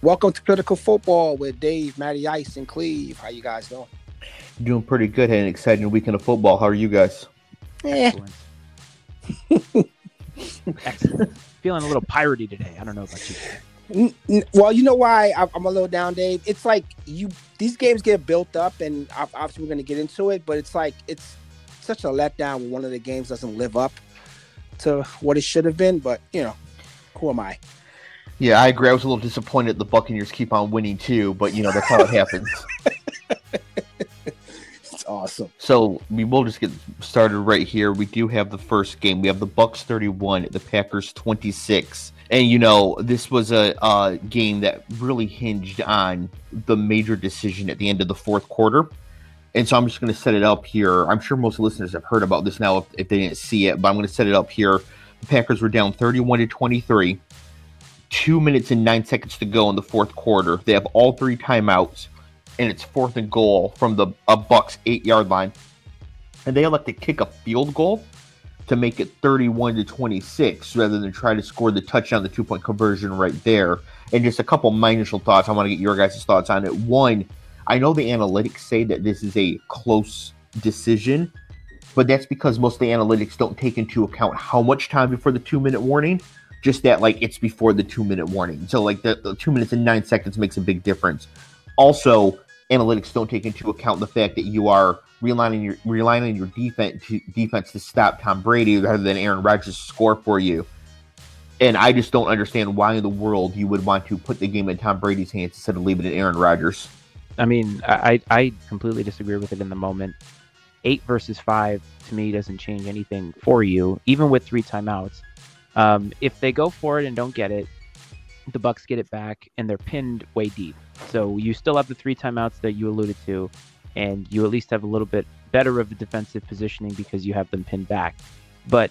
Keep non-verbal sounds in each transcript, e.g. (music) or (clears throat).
Welcome to Political Football with Dave, Matty Ice, and Cleve. How you guys doing? Doing pretty good. Had an exciting weekend of football. How are you guys? Eh. Excellent. Excellent. Feeling a little piratey today. I don't know about you. N- n- Well, you know why I- I'm a little down, Dave. It's like you these games get built up, and obviously we're going to get into it. But it's like it's such a letdown when one of the games doesn't live up to what it should have been. But you know, who am I? Yeah, I agree. I was a little disappointed the Buccaneers keep on winning too, but you know that's how it happens. (laughs) It's awesome. So we will just get started right here. We do have the first game. We have the Bucks 31, the Packers 26. And you know, this was a, a game that really hinged on the major decision at the end of the fourth quarter. And so I'm just going to set it up here. I'm sure most listeners have heard about this now if, if they didn't see it, but I'm going to set it up here. The Packers were down 31 to 23. Two minutes and nine seconds to go in the fourth quarter. They have all three timeouts, and it's fourth and goal from the a Bucks eight yard line. And they elect to kick a field goal to make it 31 to 26 rather than try to score the touchdown, the two point conversion right there. And just a couple of my initial thoughts. I want to get your guys' thoughts on it. One, I know the analytics say that this is a close decision, but that's because most of the analytics don't take into account how much time before the two minute warning. Just that, like, it's before the two minute warning. So, like, the, the two minutes and nine seconds makes a big difference. Also, analytics don't take into account the fact that you are relying your relying on your defense to, defense to stop Tom Brady rather than Aaron Rodgers score for you. And I just don't understand why in the world you would want to put the game in Tom Brady's hands instead of leaving it in Aaron Rodgers. I mean, I I completely disagree with it in the moment. Eight versus five to me doesn't change anything for you, even with three timeouts. Um, if they go for it and don't get it, the Bucks get it back and they're pinned way deep. So you still have the three timeouts that you alluded to, and you at least have a little bit better of a defensive positioning because you have them pinned back. But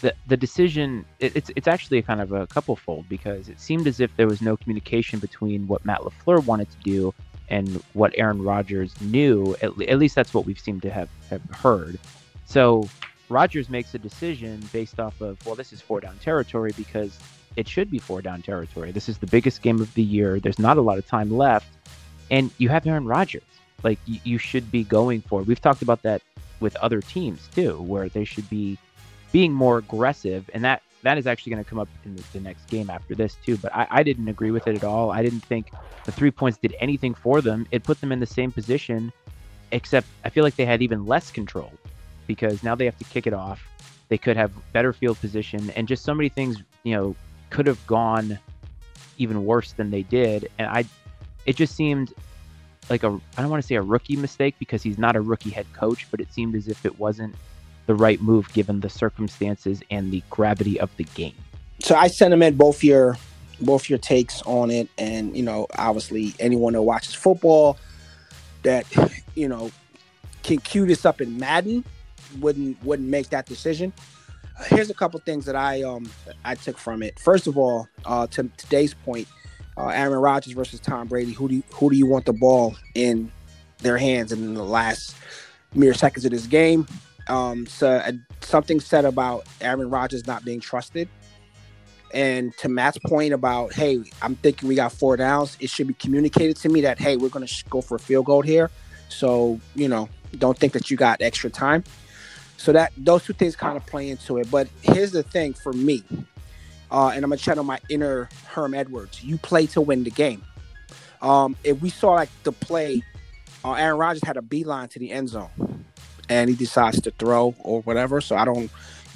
the the decision it, it's it's actually kind of a couple fold because it seemed as if there was no communication between what Matt LaFleur wanted to do and what Aaron Rodgers knew. At, at least that's what we've seemed to have, have heard. So Rodgers makes a decision based off of, well, this is four down territory because it should be four down territory. This is the biggest game of the year. There's not a lot of time left. And you have Aaron Rodgers. Like, you, you should be going for it. We've talked about that with other teams too, where they should be being more aggressive. And that that is actually going to come up in the, the next game after this too. But I, I didn't agree with it at all. I didn't think the three points did anything for them. It put them in the same position, except I feel like they had even less control because now they have to kick it off. They could have better field position and just so many things, you know, could have gone even worse than they did. And I, it just seemed like a, I don't want to say a rookie mistake because he's not a rookie head coach, but it seemed as if it wasn't the right move given the circumstances and the gravity of the game. So I sentiment both your both your takes on it, and you know, obviously, anyone that watches football that you know can cue this up in Madden wouldn't wouldn't make that decision. Uh, here's a couple things that I um I took from it. First of all, uh, to today's point, uh, Aaron Rodgers versus Tom Brady. Who do you, who do you want the ball in their hands in the last mere seconds of this game? Um, so uh, something said about Aaron Rodgers not being trusted. And to Matt's point about, hey, I'm thinking we got four downs. It should be communicated to me that, hey, we're going to go for a field goal here. So you know, don't think that you got extra time. So that those two things kind of play into it. But here's the thing for me, uh, and I'm gonna channel my inner Herm Edwards. You play to win the game. Um, if we saw like the play, uh, Aaron Rodgers had a beeline to the end zone, and he decides to throw or whatever. So I don't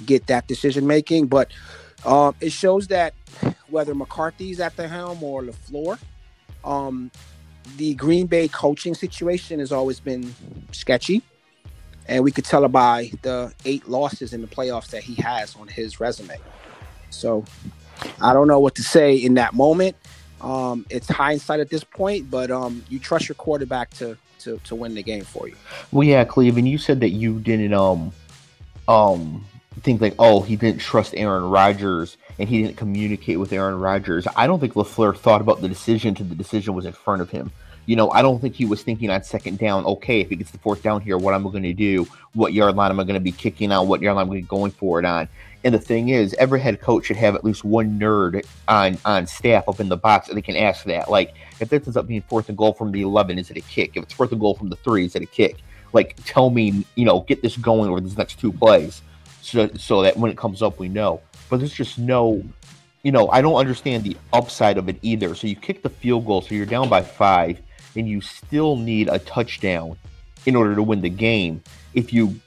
get that decision making, but um, it shows that whether McCarthy's at the helm or LaFleur, um, the Green Bay coaching situation has always been sketchy, and we could tell it by the eight losses in the playoffs that he has on his resume. So I don't know what to say in that moment. Um, it's hindsight at this point, but um, you trust your quarterback to, to to win the game for you. Well, yeah, Cleveland, you said that you didn't um um think like, oh, he didn't trust Aaron Rodgers and he didn't communicate with Aaron Rodgers. I don't think LaFleur thought about the decision till the decision was in front of him. You know, I don't think he was thinking on second down, okay, if he gets the fourth down here, what am I going to do? What yard line am I going to be kicking on? What yard line am I be going for it on? And the thing is, every head coach should have at least one nerd on on staff up in the box that they can ask that. Like, if this ends up being fourth and goal from the 11, is it a kick? If it's fourth and goal from the three, is it a kick? Like, tell me, you know, get this going over these next two plays so, so that when it comes up, we know. But there's just no you know, I don't understand the upside of it either. So you kick the field goal, so you're down by five, and you still need a touchdown in order to win the game. If you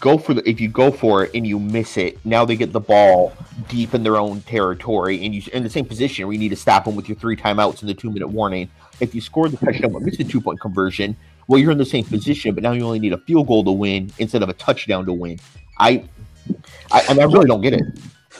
go for the if you go for it and you miss it, now they get the ball deep in their own territory, and you in the same position where you need to stop them with your three timeouts and the two minute warning. If you score the touchdown but miss the two point conversion, well, you're in the same position, but now you only need a field goal to win instead of a touchdown to win. I, I, I really don't get it.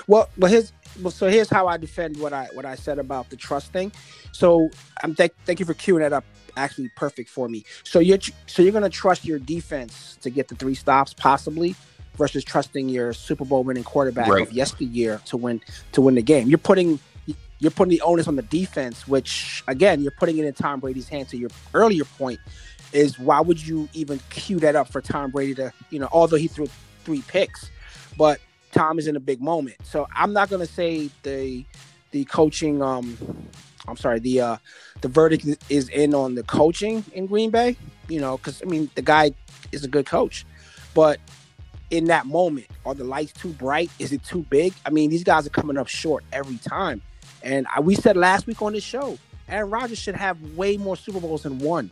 Well, but his well, so here's how I defend what I what I said about the trust thing. So um, I'm th- thank you for queuing that up. Actually, perfect for me. So you're so you're gonna trust your defense to get the three stops possibly, versus trusting your Super Bowl winning quarterback right. of yesteryear to win to win the game. You're putting you're putting the onus on the defense, which again you're putting it in Tom Brady's hands. To your earlier point, is why would you even cue that up for Tom Brady to you know although he threw three picks, but Tom is in a big moment. So I'm not gonna say the the coaching um I'm sorry, the uh the verdict is in on the coaching in Green Bay, you know, because I mean the guy is a good coach. But in that moment, are the lights too bright? Is it too big? I mean, these guys are coming up short every time. And I, we said last week on this show, Aaron Rodgers should have way more Super Bowls than one.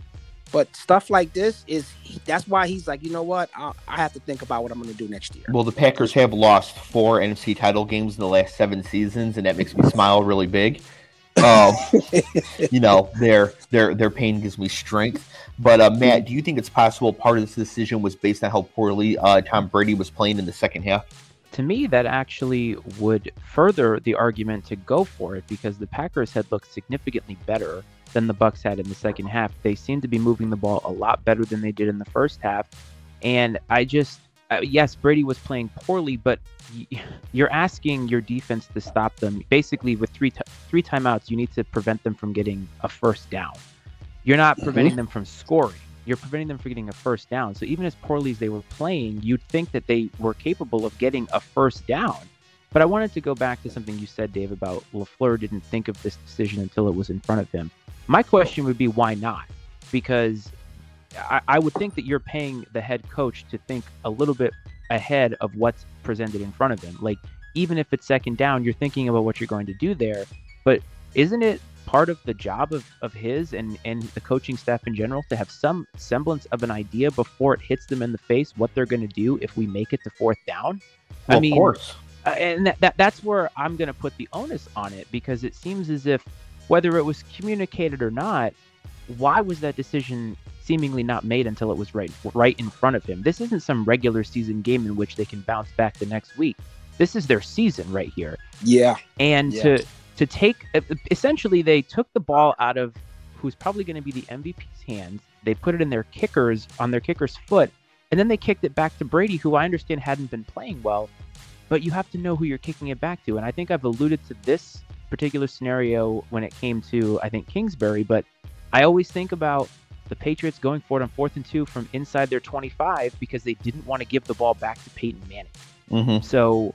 But stuff like this is that's why he's like, you know what? I, I have to think about what I'm going to do next year. Well, the Packers have lost four NFC title games in the last seven seasons, and that makes me smile really big. Um, you know, their their their pain gives me strength. But uh, Matt, do you think it's possible part of this decision was based on how poorly uh, Tom Brady was playing in the second half? To me, that actually would further the argument to go for it because the Packers had looked significantly better than the Bucks had in the second half. They seemed to be moving the ball a lot better than they did in the first half, and I just uh, yes, Brady was playing poorly, but y- (laughs) you're asking your defense to stop them. Basically, with three t- three timeouts, you need to prevent them from getting a first down. You're not mm-hmm. preventing mm-hmm. them from scoring. You're preventing them from getting a first down. So even as poorly as they were playing, you'd think that they were capable of getting a first down. But I wanted to go back to something you said, Dave, about LaFleur didn't think of this decision until it was in front of him. My question would be why not? Because I, I, would think that you're paying the head coach to think a little bit ahead of what's presented in front of him. Like, even if it's second down, you're thinking about what you're going to do there. But isn't it part of the job of, of his and, and the coaching staff in general to have some semblance of an idea before it hits them in the face what they're going to do if we make it to fourth down? Well, I mean, of course. Uh, and that, that, that's where I'm going to put the onus on it because it seems as if whether it was communicated or not, why was that decision seemingly not made until it was right right in front of him? This isn't some regular season game in which they can bounce back the next week. This is their season right here. Yeah. And yeah. to to take essentially they took the ball out of who's probably going to be the MVP's hands. They put it in their kickers on their kicker's foot, and then they kicked it back to Brady, who I understand hadn't been playing well. But you have to know who you're kicking it back to, and I think I've alluded to this particular scenario when it came to I think Kingsbury, but I always think about the Patriots going for it on fourth and two from inside their 25 because they didn't want to give the ball back to Peyton Manning. Mm-hmm. So,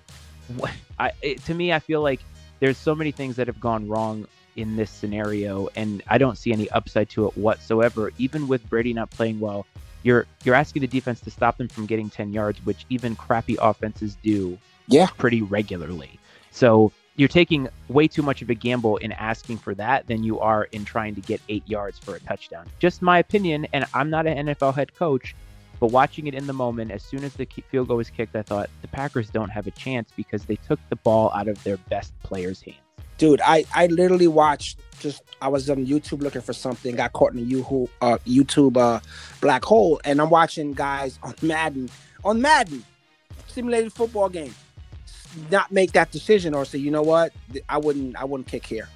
I, it, to me, I feel like there's so many things that have gone wrong in this scenario, and I don't see any upside to it whatsoever. Even with Brady not playing well, you're you're asking the defense to stop them from getting 10 yards, which even crappy offenses do yeah. pretty regularly. So you're taking way too much of a gamble in asking for that than you are in trying to get eight yards for a touchdown. Just my opinion, and I'm not an NFL head coach, but watching it in the moment, as soon as the field goal was kicked, I thought the Packers don't have a chance because they took the ball out of their best player's hands. Dude, I, I literally watched just I was on YouTube looking for something, got caught in a YouTube uh, YouTube uh, black hole, and I'm watching guys on Madden on Madden simulated football game not make that decision or say, you know what, I wouldn't, I wouldn't kick here.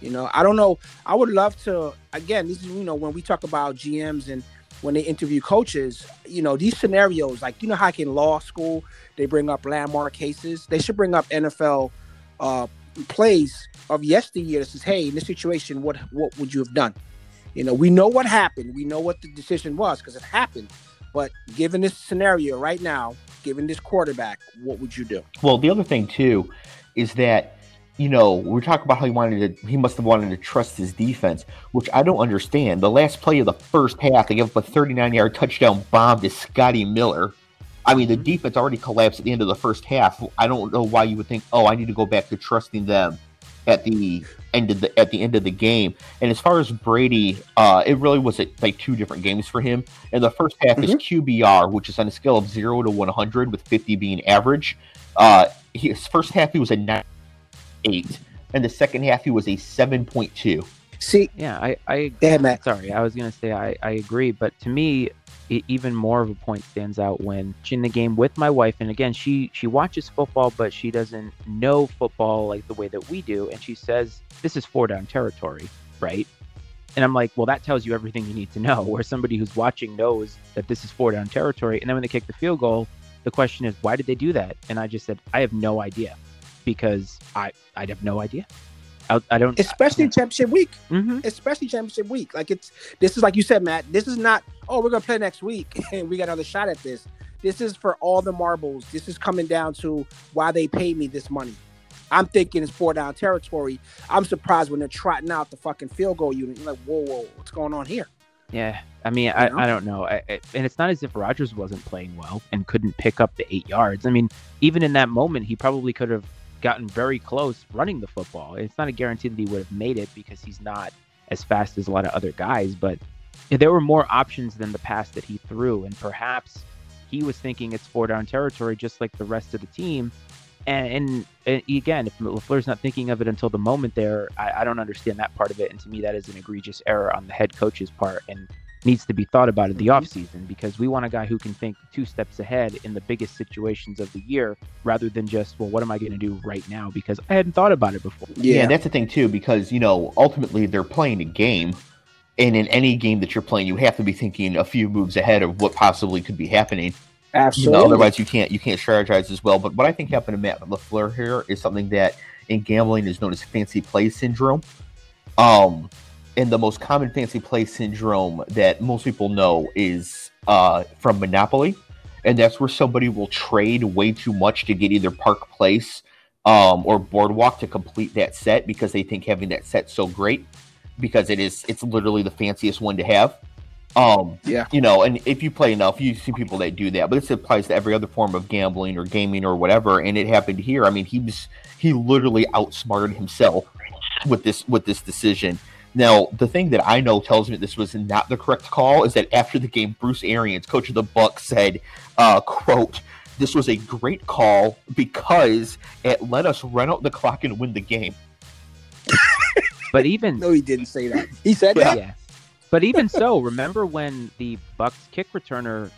You know, I don't know. I would love to. Again, this is you know when we talk about GMs and when they interview coaches, you know these scenarios, like you know how in law school they bring up landmark cases. They should bring up NFL uh, plays of yesteryear that says, hey, in this situation, what what would you have done? You know, we know what happened. We know what the decision was because it happened. But given this scenario right now, given this quarterback, what would you do? Well, the other thing too is that you know we're talking about how he wanted to. He must have wanted to trust his defense, which I don't understand. The last play of the first half, they gave up a 39-yard touchdown bomb to Scotty Miller. I mean, the mm-hmm. defense already collapsed at the end of the first half. I don't know why you would think, oh, I need to go back to trusting them at the end of the at the end of the game. And as far as Brady, uh, it really was like two different games for him. And the first half mm-hmm. is QBR, which is on a scale of zero to one hundred, with fifty being average. Uh, his first half he was a nine eight, and the second half he was a seven point two. See, yeah, I, I, Damn, Matt. sorry, I was gonna say I, I agree, but to me, it, even more of a point stands out when in the game with my wife. And again she she watches football but she doesn't know football like the way that we do. And she says this is four down territory right? And i'm like well that tells you everything you need to know (laughs) where somebody who's watching knows that this is four down territory. And then when they kick the field goal the question is why did they do that? And i just said i have no idea because i i have no idea I, I don't, especially I, championship week, mm-hmm. especially championship week. Like it's this is like you said, Matt. This is not. Oh, we're gonna play next week (laughs) and we got another shot at this. This is for all the marbles. This is coming down to why they pay me this money. I'm thinking it's four down territory. I'm surprised when they're trotting out the fucking field goal unit. You're like, whoa, whoa, what's going on here? Yeah, I mean, I, I don't know. I, I, and it's not as if Rodgers wasn't playing well and couldn't pick up the eight yards. I mean, even in that moment, he probably could have gotten very close running the football. It's not a guarantee that he would have made it because he's not as fast as a lot of other guys, but there were more options than the pass that he threw. And perhaps he was thinking it's four down territory just like the rest of the team. And, and, and again, if LaFleur's not thinking of it until the moment there, I, I don't understand that part of it. And to me, that is an egregious error on the head coach's part. And needs to be thought about in the mm-hmm. offseason because we want a guy who can think two steps ahead in the biggest situations of the year rather than just, well, what am I going to do right now? Because I hadn't thought about it before. Yeah. yeah, that's the thing, too, because, you know, ultimately they're playing a game. And in any game that you're playing, you have to be thinking a few moves ahead of what possibly could be happening. Absolutely. You know, otherwise, you can't you can't strategize as well. But what I think happened to Matt LaFleur here is something that in gambling is known as fancy play syndrome. Um, and the most common fancy play syndrome that most people know is uh, from Monopoly, and that's where somebody will trade way too much to get either Park Place um, or Boardwalk to complete that set because they think having that set so great because it is it's literally the fanciest one to have. Um, yeah, you know, and if you play enough, you see people that do that. But this applies to every other form of gambling or gaming or whatever. And it happened here. I mean, he was he literally outsmarted himself with this with this decision now, the thing that I know tells me this was not the correct call is that after the game, Bruce Arians, coach of the Bucks, said, uh, "quote This was a great call because it let us run out the clock and win the game." (laughs) but even no, he didn't say that. He said that. Yeah. But even so, remember when the Bucks kick returner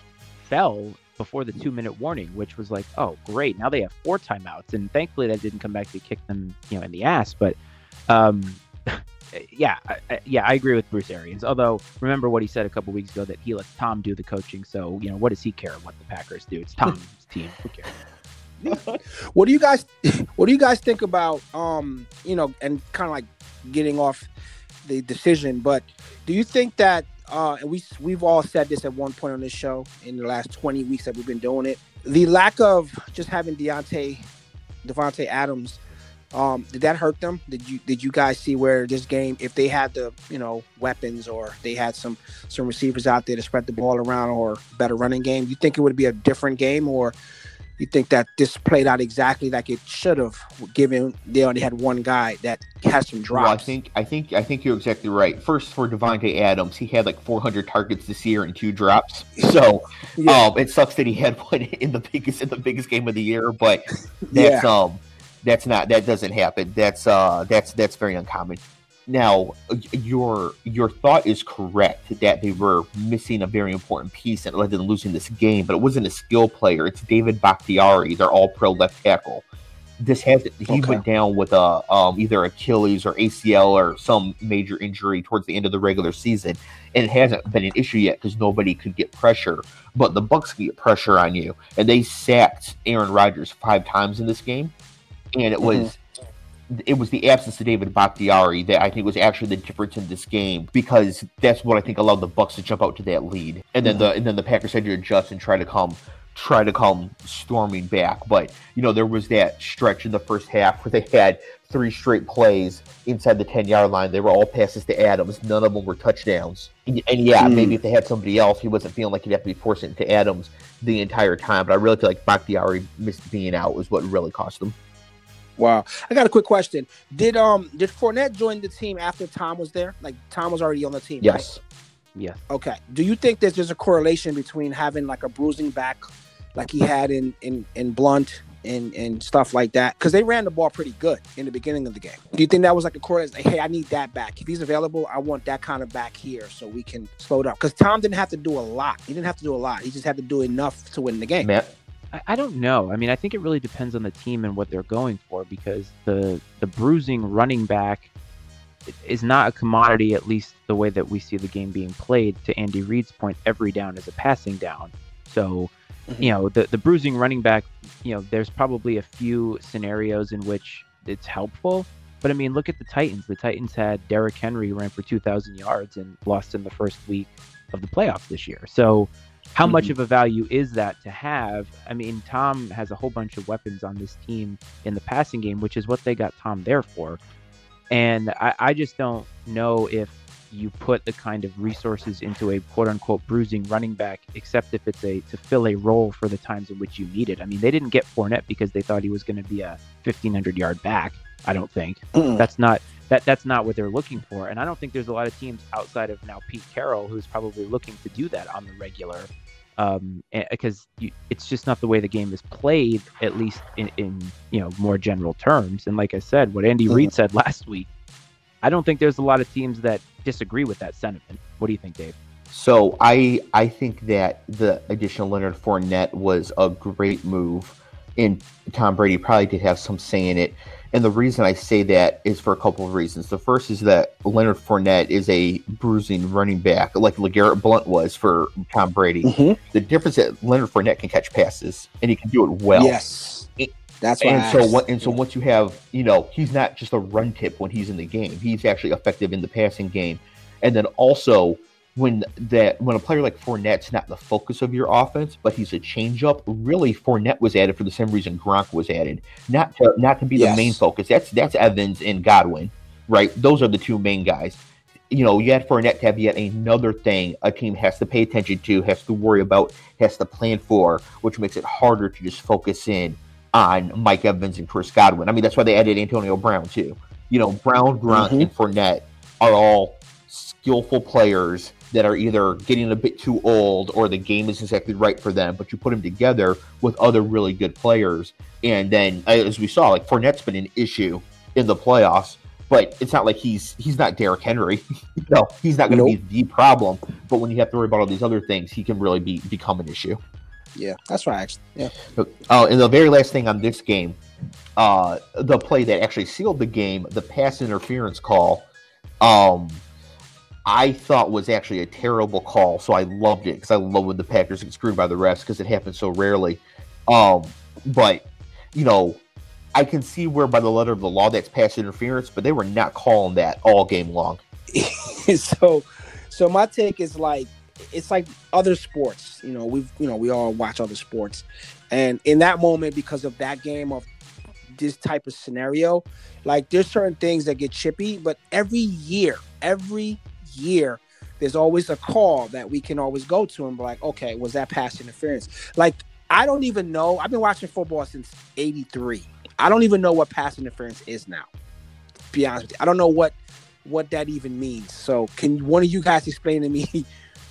fell before the two minute warning, which was like, oh great, now they have four timeouts, and thankfully that didn't come back to kick them, you know, in the ass. But um, yeah, I, yeah, I agree with Bruce Arians. Although, remember what he said a couple weeks ago that he lets Tom do the coaching. So, you know, what does he care what the Packers do? It's Tom's (laughs) team. Who cares? (laughs) what do you guys (clears throat) what do you guys think about um you know and kind of like getting off the decision but do you think that uh and we we've all said this at one point on this show in the last 20 weeks that we've been doing it the lack of just having Deontay Davante Adams um, did that hurt them? Did you did you guys see where this game, if they had the you know weapons or they had some some receivers out there to spread the ball around or better running game, you think it would be a different game, or you think that this played out exactly like it should have, given they only had one guy that has some drops? Well, I think I think I think you're exactly right. First, for Davante Adams, he had like 400 targets this year and two drops. (laughs) So yeah. um, it sucks that he had (laughs) one in the biggest in the biggest game of the year, but that's yeah. um that's not that doesn't happen. That's uh that's that's very uncommon. Now, your your thought is correct that they were missing a very important piece that led to them losing this game, but it wasn't a skill player. It's David Bakhtiari, their All Pro left tackle. This has he okay. went down with a um, either Achilles or ACL or some major injury towards the end of the regular season, and it hasn't been an issue yet because nobody could get pressure. But the Bucks can get pressure on you, and they sacked Aaron Rodgers five times in this game and it was mm-hmm. it was the absence of David Bakhtiari that I think was actually the difference in this game because that's what I think allowed the Bucks to jump out to that lead, and then the and then the Packers had to adjust and try to come try to come storming back. But you know there was that stretch in the first half where they had three straight plays inside the 10 yard line. They were all passes to Adams. None of them were touchdowns. And, and yeah, mm. maybe if they had somebody else, he wasn't feeling like he'd have to be forcing it to Adams the entire time. But I really feel like Bakhtiari missed being out was what really cost them. Wow. I got a quick question. Did um did Fournette join the team after Tom was there? Like Tom was already on the team. Yes. Right? Yes. Okay. Do you think that there's a correlation between having like a bruising back like he had in in, in Blunt and and stuff like that because they ran the ball pretty good in the beginning of the game. Do you think that was like a correlation? Like, hey, I need that back. If he's available, I want that kind of back here so we can slow down. Because Tom didn't have to do a lot. He didn't have to do a lot. He just had to do enough to win the game. Matt? I, I don't know. I mean, I think it really depends on the team and what they're going for because the the bruising running back is not a commodity, at least the way that we see the game being played. To Andy Reid's point, every down is a passing down. So, mm-hmm. you know, the the bruising running back, you know, there's probably a few scenarios in which it's helpful. But I mean, look at the Titans. The Titans had Derrick Henry ran for 2,000 yards and lost in the first week of the playoffs this year. So how mm-hmm. much of a value is that to have? I mean, Tom has a whole bunch of weapons on this team in the passing game, which is what they got Tom there for. And I, I just don't know if you put the kind of resources into a quote unquote bruising running back, except if it's a to fill a role for the times in which you need it. I mean, they didn't get Fournette because they thought he was going to be a 1500 yard back. I don't think mm that's not that that's not what they're looking for. And I don't think there's a lot of teams outside of now Pete Carroll who's probably looking to do that on the regular. Um, because it's just not the way the game is played, at least in, in you know more general terms. And like I said, what Andy mm Reid said (laughs) last week, I don't think there's a lot of teams that disagree with that sentiment. What do you think, Dave? So I I think that the addition of Leonard Fournette was a great move, and Tom Brady probably did have some say in it. And the reason I say that is for a couple of reasons. The first is that Leonard Fournette is a bruising running back, like LeGarrette Blunt was for Tom Brady. Mm-hmm. The difference is that Leonard Fournette can catch passes and he can do it well. Yes. That's and so what, and so once you have, you know, he's not just a run tip when he's in the game. He's actually effective in the passing game. And then also when that when a player like Fournette's not the focus of your offense, but he's a changeup. Really, Fournette was added for the same reason Gronk was added, not to not to be yes. the main focus. That's that's Evans and Godwin, right? Those are the two main guys. You know, you had Fournette to have yet another thing a team has to pay attention to, has to worry about, has to plan for, which makes it harder to just focus in on Mike Evans and Chris Godwin. I mean, that's why they added Antonio Brown too. You know, Brown, Gronk, mm-hmm. and Fournette are all skillful players that are either getting a bit too old or the game isn't exactly right for them, but you put them together with other really good players. And then, as we saw, like Fournette's been an issue in the playoffs, but it's not like he's he's not Derrick Henry. (laughs) no, he's not going to nope. be the problem. But when you have to worry about all these other things, he can really be become an issue. Yeah, that's right. Actually, yeah. Oh, and the very last thing on this game, uh, the play that actually sealed the game, the pass interference call. Um, I thought was actually a terrible call, so I loved it because I love when the Packers get screwed by the refs because it happens so rarely. Um, but you know, I can see where by the letter of the law that's pass interference, but they were not calling that all game long. (laughs) so, so my take is like it's like other sports. You know, we've you know we all watch other sports, and in that moment, because of that game of this type of scenario, like there's certain things that get chippy, but every year, every year, there's always a call that we can always go to and be like, okay, was that pass interference? Like, I don't even know. I've been watching football since 83. I don't even know what pass interference is now. be honest with you. I don't know what what that even means. So can one of you guys explain to me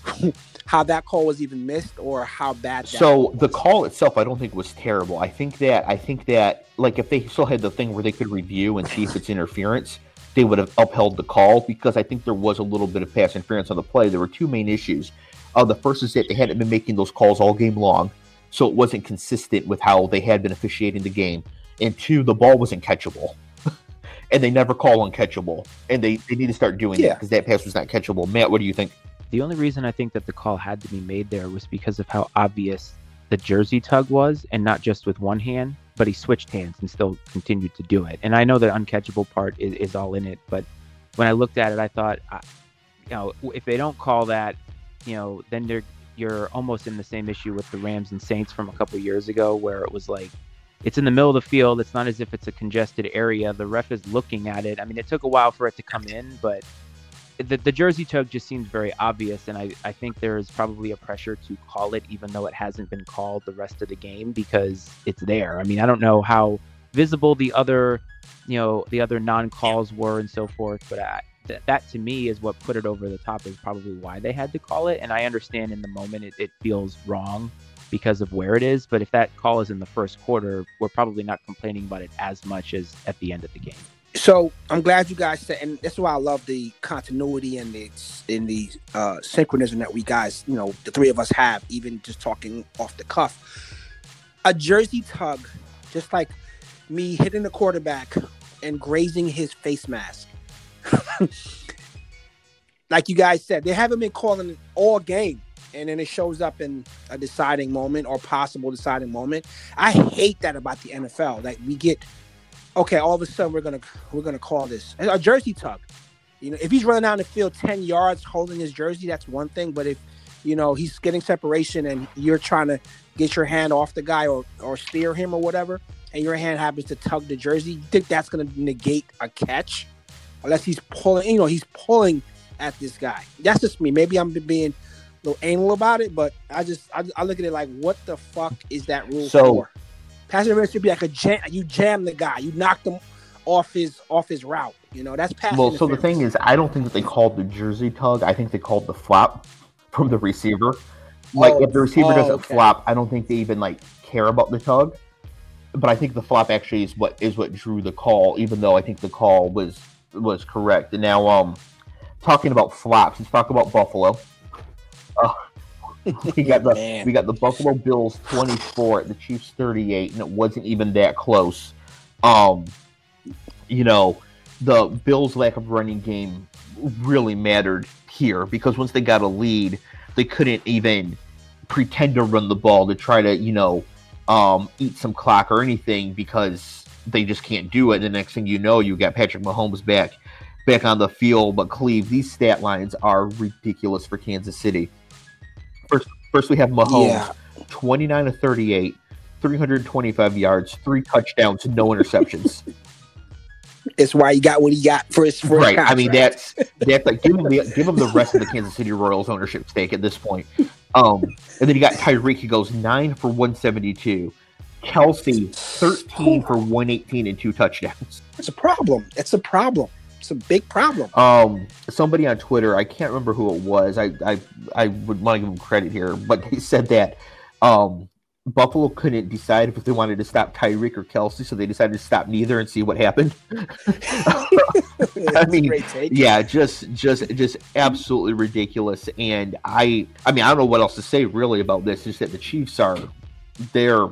(laughs) how that call was even missed or how bad so the call itself i don't think was terrible i think that i think that like if they still had the thing where they could review and see if it's interference they would have upheld the call because I think there was a little bit of pass interference on the play. There were two main issues. Uh, the first is that they hadn't been making those calls all game long, so it wasn't consistent with how they had been officiating the game. And two, the ball wasn't catchable. (laughs) and they never call uncatchable. And they, they need to start doing yeah. that because that pass was not catchable. Matt, what do you think? The only reason I think that the call had to be made there was because of how obvious the jersey tug was, and not just with one hand, but he switched hands and still continued to do it. And I know the uncatchable part is, is all in it, but when I looked at it, I thought, you know, if they don't call that, you know, then they're you're almost in the same issue with the Rams and Saints from a couple years ago, where it was like it's in the middle of the field. It's not as if it's a congested area. The ref is looking at it. I mean, it took a while for it to come in, but the, the jersey tug just seems very obvious, and I, I think there is probably a pressure to call it, even though it hasn't been called the rest of the game because it's there. I mean, I don't know how visible the other, you know, the other non calls were and so forth, but I, th- that to me is what put it over the top. Is probably why they had to call it, and I understand in the moment it, it feels wrong because of where it is, but if that call is in the first quarter, we're probably not complaining about it as much as at the end of the game so I'm glad you guys said, and that's why I love the continuity and the in the uh, synchronism that we guys, you know, the three of us have, even just talking off the cuff. A jersey tug, just like me hitting the quarterback and grazing his face mask. (laughs) like you guys said, they haven't been calling it all game, and then it shows up in a deciding moment or possible deciding moment. I hate that about the NFL. Like we get okay, all of a sudden we're gonna we're gonna call this a jersey tug. You know, if he's running down the field ten yards holding his jersey, that's one thing. But if you know he's getting separation and you're trying to get your hand off the guy or or steer him or whatever, and your hand happens to tug the jersey, you think that's gonna negate a catch? Unless he's pulling, you know, he's pulling at this guy. That's just me. Maybe I'm being a little anal about it, but I just I, I look at it like, what the fuck is that rule so, for? Pass interference should be like a jam. You jam the guy. You knock him off his off his route. You know that's pass. Well, so the thing is, I don't think that they called the jersey tug. I think they called the flap from the receiver. Like oh, if the receiver oh, doesn't okay. flop, I don't think they even like care about the tug. But I think the flop actually is what is what drew the call, even though I think the call was was correct. And now, um, talking about flops, let's talk about Buffalo. Uh, (laughs) we got the Man. we got the Buffalo Bills 24 the Chiefs 38, and it wasn't even that close. Um, you know, the Bills' lack of running game really mattered here because once they got a lead, they couldn't even pretend to run the ball to try to, you know, um, eat some clock or anything because they just can't do it. The next thing you know, you got Patrick Mahomes back back on the field. But Cleve, these stat lines are ridiculous for Kansas City. First, first we have Mahomes, yeah. 29 to 38, 325 yards, three touchdowns, no interceptions. (laughs) It's why he got what he got for his first right. I mean, that's that's like give him the give him the rest of the Kansas City Royals ownership stake at this point. Um, and then you got Tyreek. He goes nine for 172. Kelce 13 for 118 and two touchdowns. It's a problem. It's a problem it's a big problem. Um, somebody on Twitter, I can't remember who it was. I I, I would want to give them credit here, but they said that um, Buffalo couldn't decide if they wanted to stop Tyreek or Kelce, so they decided to stop neither and see what happened. (laughs) I mean, yeah, just just just absolutely ridiculous. And I I mean, I don't know what else to say really about this. Just that the Chiefs are they're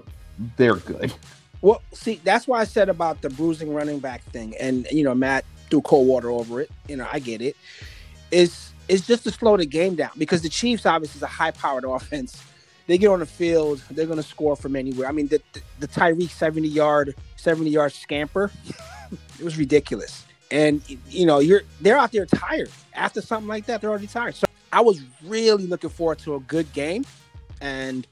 they're good. Well, see, that's why I said about the bruising running back thing. And you know, Matt threw cold water over it. You know, I get it. It's it's just to slow the game down because the Chiefs obviously is a high powered (laughs) offense. They get on the field, they're going to score from anywhere. I mean, the the, the Tyreek seventy yard seventy yard scamper, (laughs) it was ridiculous. And you know, you're they're out there tired after something like that. They're already tired. So I was really looking forward to a good game, and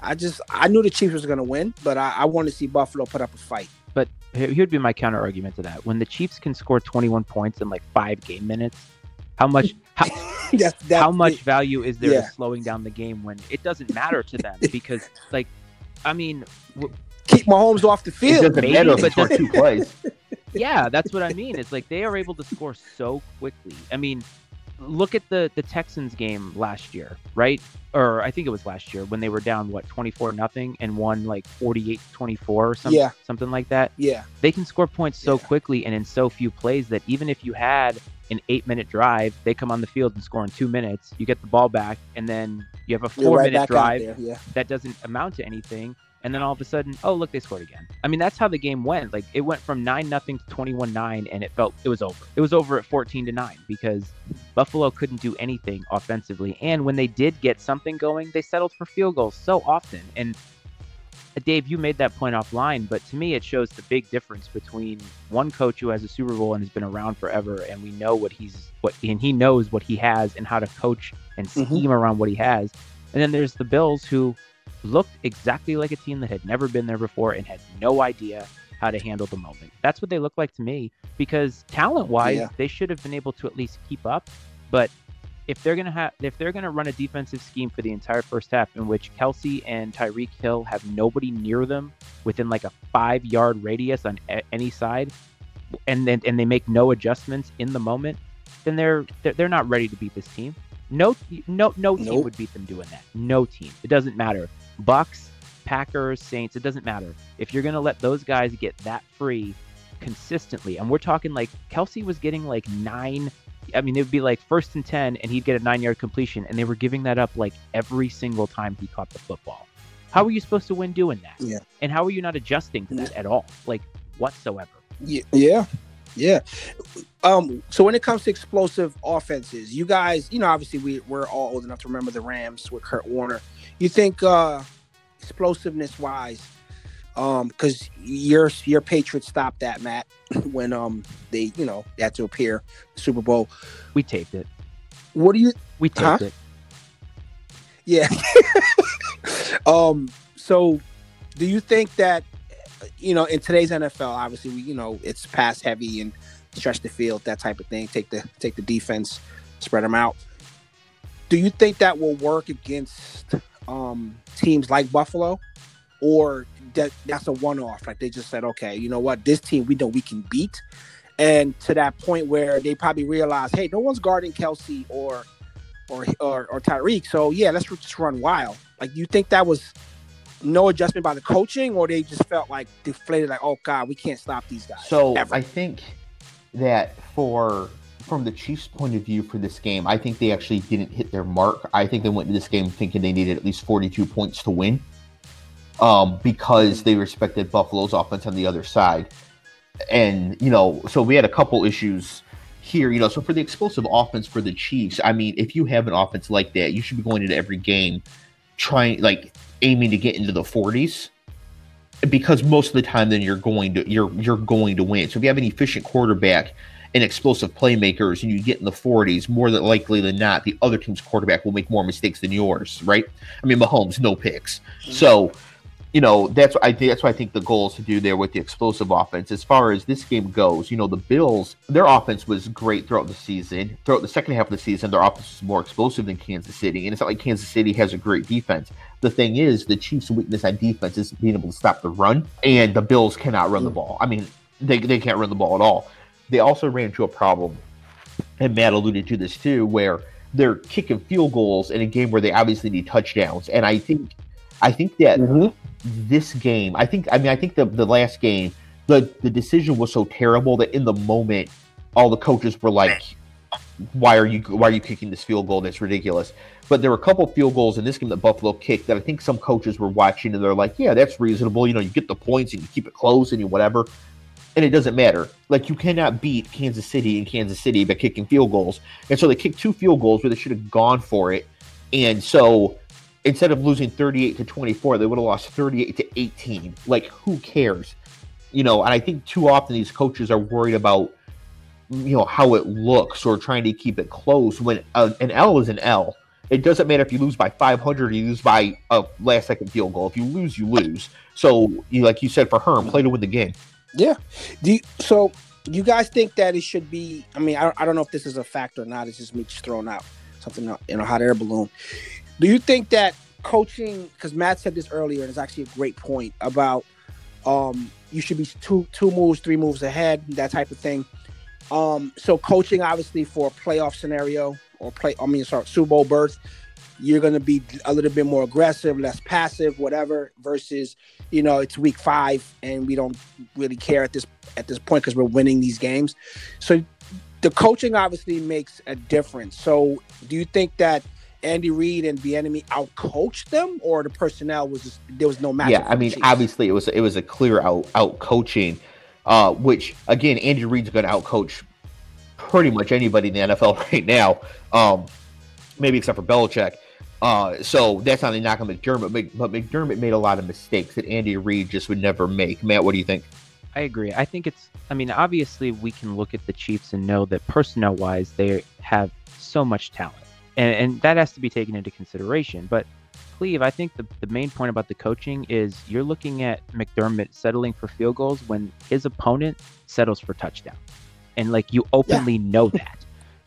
I just I knew the Chiefs was going to win, but I, I wanted to see Buffalo put up a fight. But here'd be my counter argument to that. When the Chiefs can score 21 points in like five game minutes, how much (laughs) how, that's, that's how much value is there yeah. to slowing down the game when it doesn't matter to them? (laughs) Because like, I mean, w- keep Mahomes off the field. It doesn't maybe, matter but two plays. (laughs) Yeah, that's what I mean. It's like they are able to score so quickly. I mean, look at the the Texans game last year, right? Or I think it was last year when they were down what 24 nothing and won like 48-24 or something yeah. something like that. Yeah. They can score points so yeah. quickly and in so few plays that even if you had an 8-minute drive, they come on the field and score in 2 minutes. You get the ball back and then you have a 4-minute right drive yeah. that doesn't amount to anything and then all of a sudden, oh look, they scored again. I mean, that's how the game went. Like it went from nine nothing to twenty one nine, and it felt it was over. It was over at fourteen to nine because Buffalo couldn't do anything offensively, and when they did get something going, they settled for field goals so often. And uh, Dave, you made that point offline, but to me, it shows the big difference between one coach who has a Super Bowl and has been around forever, and we know what he's what, and he knows what he has and how to coach and mm-hmm. scheme mm-hmm. around what he has. And then there's the Bills who looked exactly like a team that had never been there before and had no idea how to handle the moment. That's what they look like to me because talent wise, yeah. they should have been able to at least keep up. But if they're gonna have if they're gonna run a defensive scheme for the entire first half in which Kelce and Tyreek Hill have nobody near them within like a five yard radius on a- any side, and then and they make no adjustments in the moment, then they're they're, they're not ready to beat this team. No, no, no team nope. would beat them doing that. No team. It doesn't matter. Bucks, Packers, Saints. It doesn't matter if you're gonna let those guys get that free consistently. And we're talking like Kelce was getting like nine I mean, it would be like first and 10, and he'd get a nine yard completion, and they were giving that up like every single time he caught the football. How are you supposed to win doing that? Yeah. And how are you not adjusting to that at all? Like, whatsoever? Yeah. Yeah. Yeah. Um, so when it comes to explosive offenses, you guys, you know, obviously we, we're all old enough to remember the Rams with Kurt Warner. You think uh explosiveness wise, um, because your your Patriots stopped that, Matt, (laughs) when um they you know they had to appear Super Bowl. We taped it. What do you? We taped huh? it. Yeah. (laughs) um. So, do you think that you know in today's NFL, obviously we you know it's pass heavy and stretch the field, that type of thing. Take the take the defense, spread them out. Do you think that will work against um, teams like Buffalo, or that that's a one off. Like they just said, okay, you know what, this team we know we can beat, and to that point where they probably realize, hey, no one's guarding Kelce or or or, or Tyreek, so yeah, let's just run wild. Like, you think that was no adjustment by the coaching, or they just felt like deflated, like, oh god, we can't stop these guys. So ever. I think that for from the Chiefs' point of view for this game, I think they actually didn't hit their mark. I think they went into this game thinking they needed at least 42 points to win um, because they respected Buffalo's offense on the other side. And, you know, so we had a couple issues here, you know. So for the explosive offense for the Chiefs, I mean, if you have an offense like that, you should be going into every game trying, like, aiming to get into the 40s because most of the time then you're going to you're you're going to win. So if you have an efficient quarterback and explosive playmakers and you get in the 40s, more than likely than not, the other team's quarterback will make more mistakes than yours, right? I mean, Mahomes, no picks. So you know that's I that's what I think the goal is to do there with the explosive offense. As far as this game goes, you know the Bills, their offense was great throughout the season. Throughout the second half of the season, their offense was more explosive than Kansas City, and it's not like Kansas City has a great defense. The thing is, the Chiefs' weakness on defense is being able to stop the run, and the Bills cannot run the mm. ball. I mean, they they can't run the ball at all. They also ran into a problem, and Matt alluded to this too, where they're kicking field goals in a game where they obviously need touchdowns, and I think I think that mm-hmm. this game, I think, I mean, I think the the last game, the the decision was so terrible that in the moment, all the coaches were like, "Why are you why are you kicking this field goal? That's ridiculous." But there were a couple field goals in this game that Buffalo kicked that I think some coaches were watching and they're like, "Yeah, that's reasonable. You know, you get the points and you keep it close and you whatever." And it doesn't matter. Like you cannot beat Kansas City in Kansas City by kicking field goals. And so they kicked two field goals where they should have gone for it. And so instead of losing 38 to 24, they would have lost 38 to 18. Like, who cares? You know, and I think too often these coaches are worried about, you know, how it looks or trying to keep it close when uh, an L is an L. It doesn't matter if you lose by 500 or you lose by a last second field goal. If you lose, you lose. So, you like you said for Herm, play to win the game. Yeah. Do you, so you guys think that it should be? I mean, I, I don't know if this is a fact or not. It's just me just throwing out something in a hot air balloon. Do you think that coaching? Because Matt said this earlier, and it's actually a great point about um, you should be two two moves, three moves ahead, that type of thing. Um, so coaching, obviously, for a playoff scenario or play, I mean, sorry, Super Bowl berth, you're going to be a little bit more aggressive, less passive, whatever. Versus, you know, it's week five and we don't really care at this at this point because we're winning these games. So the coaching obviously makes a difference. So do you think that Andy Reid and Bieniemy outcoached them, or the personnel was just there was no match. Yeah, I mean, obviously it was it was a clear out out coaching, uh, which again Andy Reid's going to outcoach pretty much anybody in the NFL (laughs) right now, um, maybe except for Belichick. Uh, so that's not a knock on McDermott, but McDermott made a lot of mistakes that Andy Reid just would never make. Matt, what do you think? I agree. I think it's. I mean, obviously, we can look at the Chiefs and know that personnel-wise, they have so much talent, and, and that has to be taken into consideration. But Cleve, I think the, the main point about the coaching is you're looking at McDermott settling for field goals when his opponent settles for touchdown, and like you openly yeah. know that,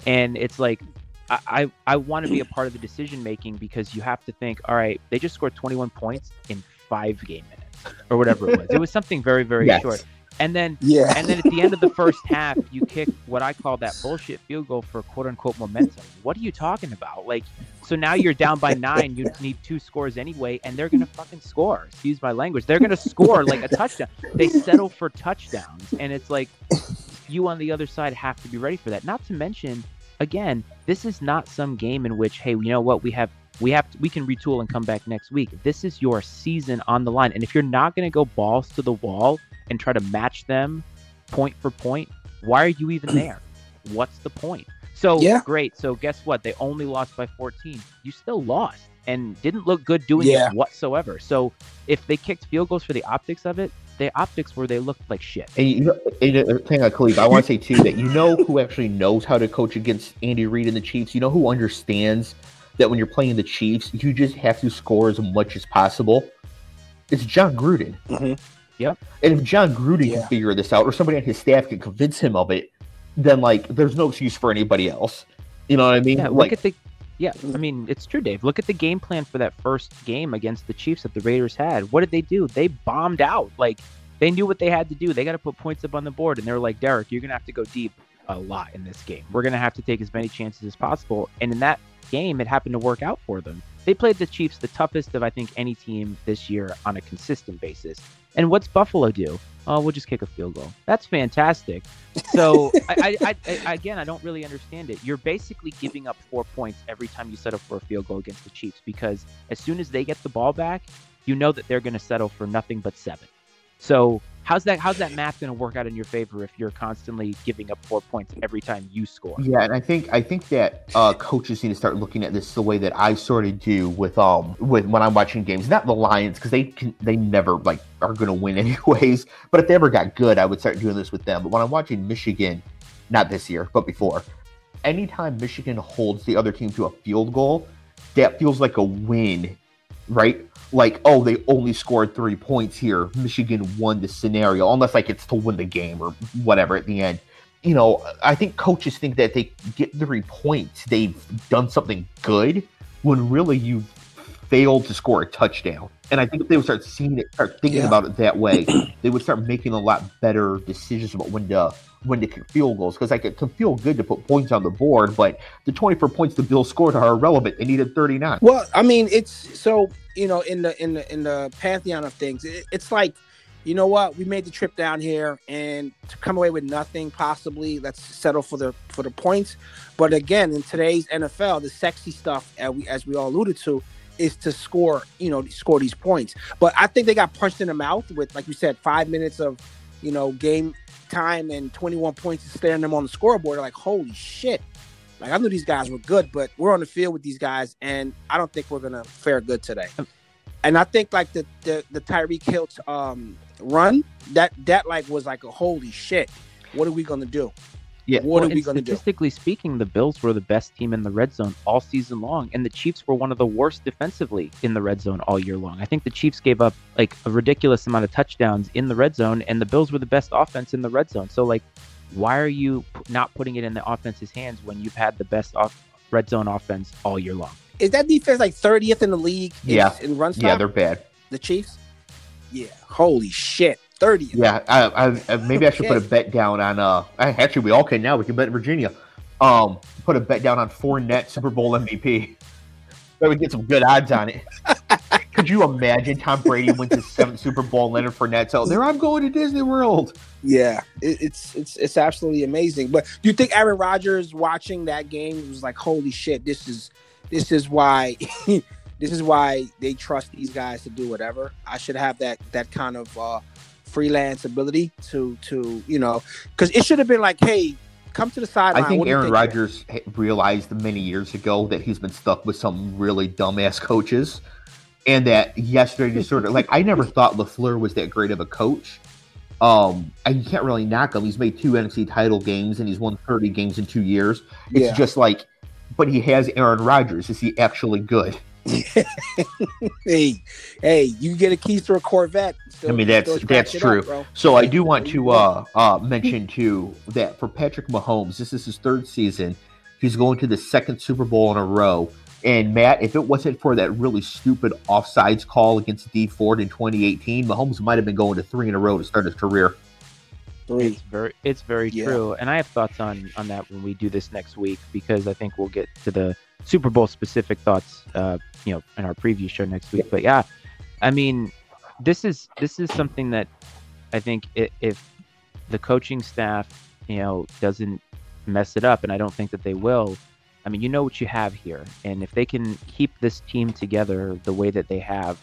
and it's like I, I, I want to be a (clears throat) part of the decision making because you have to think, all right, they just scored 21 points in five game minutes or whatever it was. It was something very, very yes. short. And then, yeah. and then at the end of the first half, you kick what I call that bullshit field goal for quote unquote momentum. What are you talking about? Like, so now you're down by nine. You (laughs) need two scores anyway, and they're gonna fucking score. Excuse my language. They're gonna score like a touchdown. They settle for touchdowns, and it's like you on the other side have to be ready for that. Not to mention again, this is not some game in which, hey, you know what, we have we have to, we can retool and come back next week. This is your season on the line, and if you're not going to go balls to the wall and try to match them point for point, why are you even (clears throat) there? What's the point? So yeah. great. So guess what? They only lost by 14. You still lost and didn't look good doing yeah. it whatsoever. So if they kicked field goals for the optics of it, the optics where they looked like shit. And you know, and, hang on, Khalif, I want to say too that you know who actually knows how to coach against Andy Reid and the Chiefs. You know who understands that when you're playing the Chiefs, you just have to score as much as possible. It's Jon Gruden. Mm-hmm. Yep. And if Jon Gruden yeah. can figure this out, or somebody on his staff can convince him of it, then like there's no excuse for anybody else. You know what I mean? Yeah. Like, look at the yeah, I mean, it's true, Dave. Look at the game plan for that first game against the Chiefs that the Raiders had. What did they do? They bombed out. Like, they knew what they had to do. They got to put points up on the board. And they were like, Derek, you're going to have to go deep a lot in this game. We're going to have to take as many chances as possible. And in that game, it happened to work out for them. They played the Chiefs the toughest of, I think, any team this year on a consistent basis. And what's Buffalo do? Oh, we'll just kick a field goal. That's fantastic. So, (laughs) I, I, I, again, I don't really understand it. You're basically giving up four points every time you settle for a field goal against the Chiefs because as soon as they get the ball back, you know that they're going to settle for nothing but seven. So how's that how's that math going to work out in your favor if you're constantly giving up four points every time you score? Yeah, and I think I think that uh, coaches need to start looking at this the way that I sort of do with um with when I'm watching games. Not the Lions because they can they never like are going to win (laughs) anyways. But if they ever got good, I would start doing this with them. But when I'm watching Michigan, not this year but before, anytime Michigan holds the other team to a field goal, that feels like a win, right? like, oh, they only scored three points here. Michigan won the scenario, unless like it's to win the game or whatever at the end. You know, I think coaches think that they get three points, they've done something good, when really you failed to score a touchdown. And I think if they would start seeing it, start thinking yeah. about it that way, they would start making a lot better decisions about when to when to kick field goals. Because like it can feel good to put points on the board, but the 24 points the Bills scored are irrelevant. They needed 39. Well, I mean, it's so you know in the in the in the pantheon of things, it, it's like you know what we made the trip down here and to come away with nothing possibly let's settle for the for the points but again in today's nfl the sexy stuff as we, as we all alluded to is to score, you know, score these points. But I think they got punched in the mouth with, like you said, five minutes of, you know, game time and 21 points staring them on the scoreboard. Like, holy shit. Like I knew these guys were good, but we're on the field with these guys, and I don't think we're gonna fare good today. And I think like the the, the Tyreek Hill um, run that that like was like a holy shit. What are we gonna do? Yeah. What well, are we going to do? Statistically speaking, the Bills were the best team in the red zone all season long, and the Chiefs were one of the worst defensively in the red zone all year long. I think the Chiefs gave up like a ridiculous amount of touchdowns in the red zone, and the Bills were the best offense in the red zone. So, like, why are you not putting it in the offense's hands when you've had the best off red zone offense all year long? Is that defense like 30th in the league? In, yeah. In run stop? Yeah, they're bad. The Chiefs? Yeah. Holy shit. 30. Yeah, I, I, maybe I should okay. put a bet down on. Uh, actually, we all can now. We can bet Virginia. Um, put a bet down on Fournette Super Bowl MVP. That would get some good odds on it. (laughs) Could you imagine Tom Brady wins his seventh Super Bowl, Leonard Fournette? So there, I'm going to Disney World. Yeah, it, it's it's it's absolutely amazing. But do you think Aaron Rodgers watching that game was like, "Holy shit, this is this is why (laughs) this is why they trust these guys to do whatever. I should have that that kind of uh, freelance ability to to you know because it should have been like, hey, come to the sideline. I think What do you Aaron? Rodgers realized many years ago that he's been stuck with some really dumbass coaches, and that yesterday just sort of like I never thought LaFleur was that great of a coach. Um, and you can't really knock him. He's made two NFC title games and he's won 30 games in two years. It's Yeah. just like, but he has Aaron Rodgers. Is he actually good? (laughs) hey, hey, you get a keys to a Corvette. still- I mean, that's- that's it up, true. So I do want to uh, (laughs) uh, mention too that for Patrick Mahomes, this is his third season. He's going to the second Super Bowl in a row. And Matt, if it wasn't for that really stupid offsides call against Dee Ford in 2018, Mahomes might have been going to three in a row to start his career. Three. It's very it's very Yeah. true, and I have thoughts on on that when we do this next week because I think we'll get to the Super Bowl specific thoughts, uh, you know, in our preview show next week. But yeah, I mean, this is this is something that I think i if the coaching staff, you know, doesn't mess it up, and I don't think that they will. I mean, you know what you have here, and if they can keep this team together the way that they have,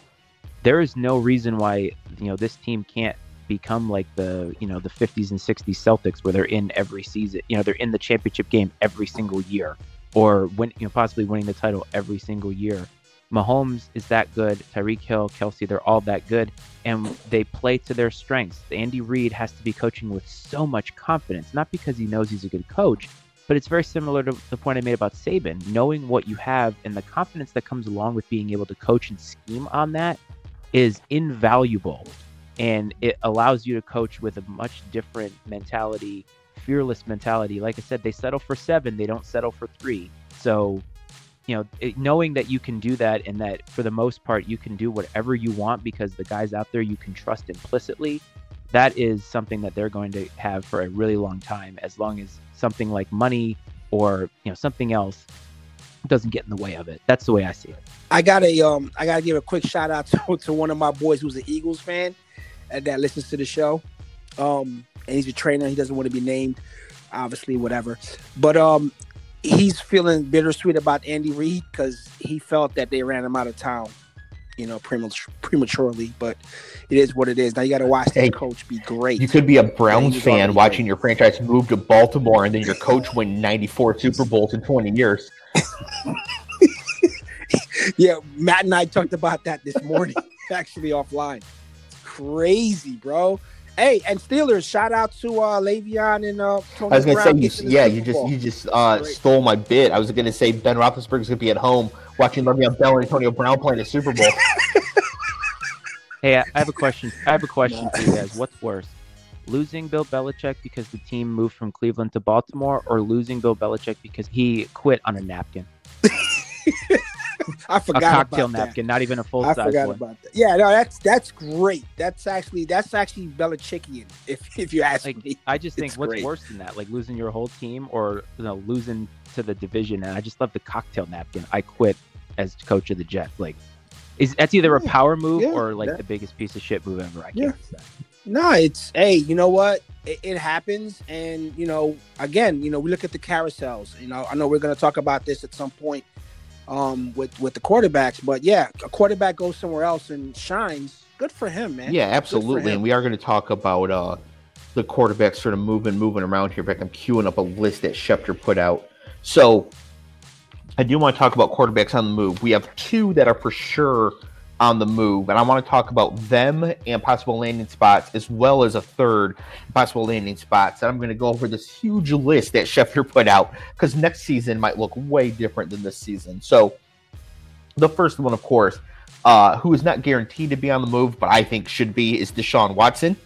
there is no reason why you know this team can't become like the you know the 50s and 60s Celtics where they're in every season you know they're in the championship game every single year or when you know possibly winning the title every single year Mahomes is that good Tyreek Hill Kelce they're all that good and they play to their strengths. Andy Reid has to be coaching with so much confidence not because he knows he's a good coach but it's very similar to the point I made about Saban. Knowing what you have and the confidence that comes along with being able to coach and scheme on that is invaluable and it allows you to coach with a much different mentality fearless mentality. Like i said they settle for seven they don't settle for three. So you know knowing that you can do that and that for the most part you can do whatever you want because the guys out there you can trust implicitly that is something that they're going to have for a really long time as long as something like money or you know something else doesn't get in the way of it that's the way i see it I gotta um I gotta give a quick shout out (laughs) to, to one of my boys who's an Eagles fan and that listens to the show. Um and he's a trainer, he doesn't want to be named, obviously, whatever. But um he's feeling bittersweet about Andy Reid because he felt that they ran him out of town, you know, prematurely. But it is what it is. Now you gotta watch Hey, coach be great. You could be a Browns fan watching your franchise move to Baltimore and then your coach win 94 Super Bowls in 20 years. (laughs) Yeah, Matt and I talked about that this morning, (laughs) actually offline. It's crazy, bro. Hey, and Steelers, shout out to uh Le'Veon and uh Tony I was gonna Brown say, you, yeah, you just you just uh, stole my bit. I was gonna say Ben Roethlisberger's gonna be at home watching Le'Veon Bell and Antonio Brown playing the Super Bowl. (laughs) Hey, I I have a question. I have a question for you guys. What's worse, losing Bill Belichick because the team moved from Cleveland to Baltimore, or losing Bill Belichick because he quit on a napkin, (laughs) (laughs) I a forgot cocktail about that. napkin, not even a full I size forgot one? about that. Yeah, no, that's that's great. That's actually that's actually Belichickian, (laughs) if if you ask Like, me. I just think It's what's great. worse than that, like losing your whole team or you know losing to the division. And I just love the cocktail napkin. I quit as coach of the Jets. Like, is that's either a power move yeah, or like that- the biggest piece of shit move ever? I can't Yeah. No, it's hey, you know what? It, it happens, and you know, again, you know, we look at the carousels. You know, I know we're going to talk about this at some point um, with with the quarterbacks, but yeah, a quarterback goes somewhere else and shines. Good for him, man. yeah, absolutely. And we are gonna talk about uh, the quarterbacks sort of moving, moving around here. Back, I'm queuing up a list that Schefter put out. So I do want to talk about quarterbacks on the move. We have two that are for sure on the move, and I want to talk about them and possible landing spots, as well as a third possible landing spots. And I'm going to go over this huge list that (laughs) Schefter put out because next season might look way different than this season. So the first one, of course, uh, who is not guaranteed to be on the move, but I think should be, is Deshaun Watson.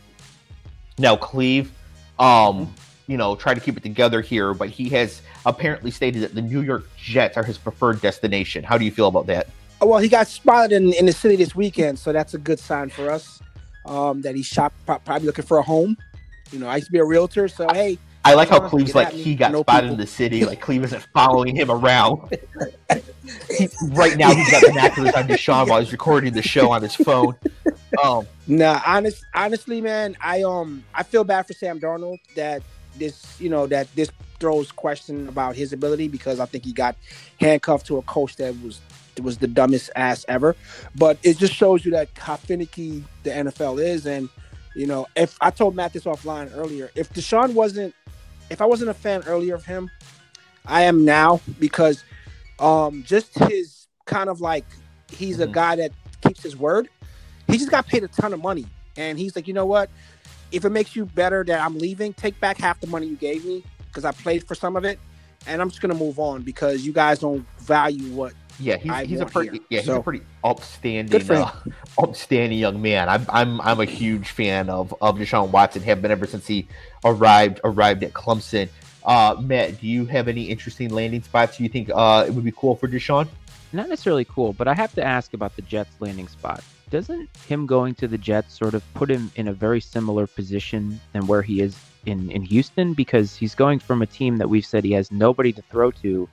Now, Cleve, um, you know, try to keep it together here, but he has apparently stated that the New York Jets are his preferred destination. How do you feel about that? Well, he got spotted in, in the city this weekend, so that's a good sign for us. Um, that he's shop pro- probably looking for a home. You know, I used to be a realtor, so hey, I like how Cleve's like he got No spotted people. in the city, like Cleve isn't (laughs) following him around. He- (laughs) right now, he's got binoculars on Deshaun while he's recording the show on his phone. Um, Nah, honest, honestly, man, I um, I feel bad for Sam Darnold that this, you know, that this throws question about his ability because I think he got handcuffed to a coach that was was the dumbest ass ever. But it just shows you that how finicky the NFL is. And you know, if I told Matt this offline earlier, if Deshaun wasn't, if I wasn't a fan earlier of him, I am now because um just his kind of like he's Mhm. a guy that keeps his word. He just got paid a ton of money, and he's like, you know what? If it makes you better that I'm leaving, take back half the money you gave me because I played for some of it, and I'm just gonna move on because you guys don't value what Yeah, he's, I he's a pretty here. yeah he's So- a pretty upstanding Good for him. uh, (laughs) upstanding young man. I'm I'm I'm a huge fan of of Deshaun Watson. Have been ever since he arrived arrived at Clemson. Uh, Matt, do you have any interesting landing spots you think uh, it would be cool for Deshaun? not necessarily cool, but I have to ask about the Jets landing spot. Doesn't him going to the Jets sort of put him in a very similar position than where he is in, in Houston? Because he's going from a team that we've said he has nobody to throw to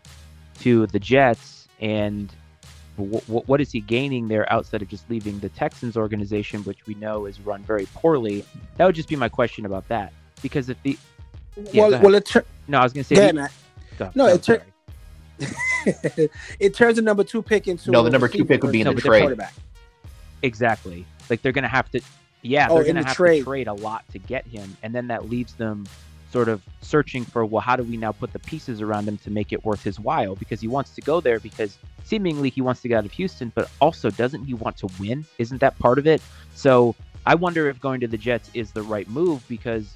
to the Jets. And w- w- what is he gaining there outside of just leaving the Texans organization, which we know is run very poorly? That would just be my question about that. Because if the. Yeah, well, well, it tur- No, I was going to say. yeah, the- go- No, go, it tur- (laughs) it turns the number two pick into No, the number two pick would be in versus the a trade. Exactly. Like they're gonna have to, yeah, Oh, they're in gonna the have trade. to trade a lot to get him, and then that leaves them sort of searching for well, how do we now put the pieces around him to make it worth his while? Because he wants to go there because seemingly he wants to get out of Houston, but also doesn't he want to win? Isn't that part of it? So I wonder if going to the Jets is the right move because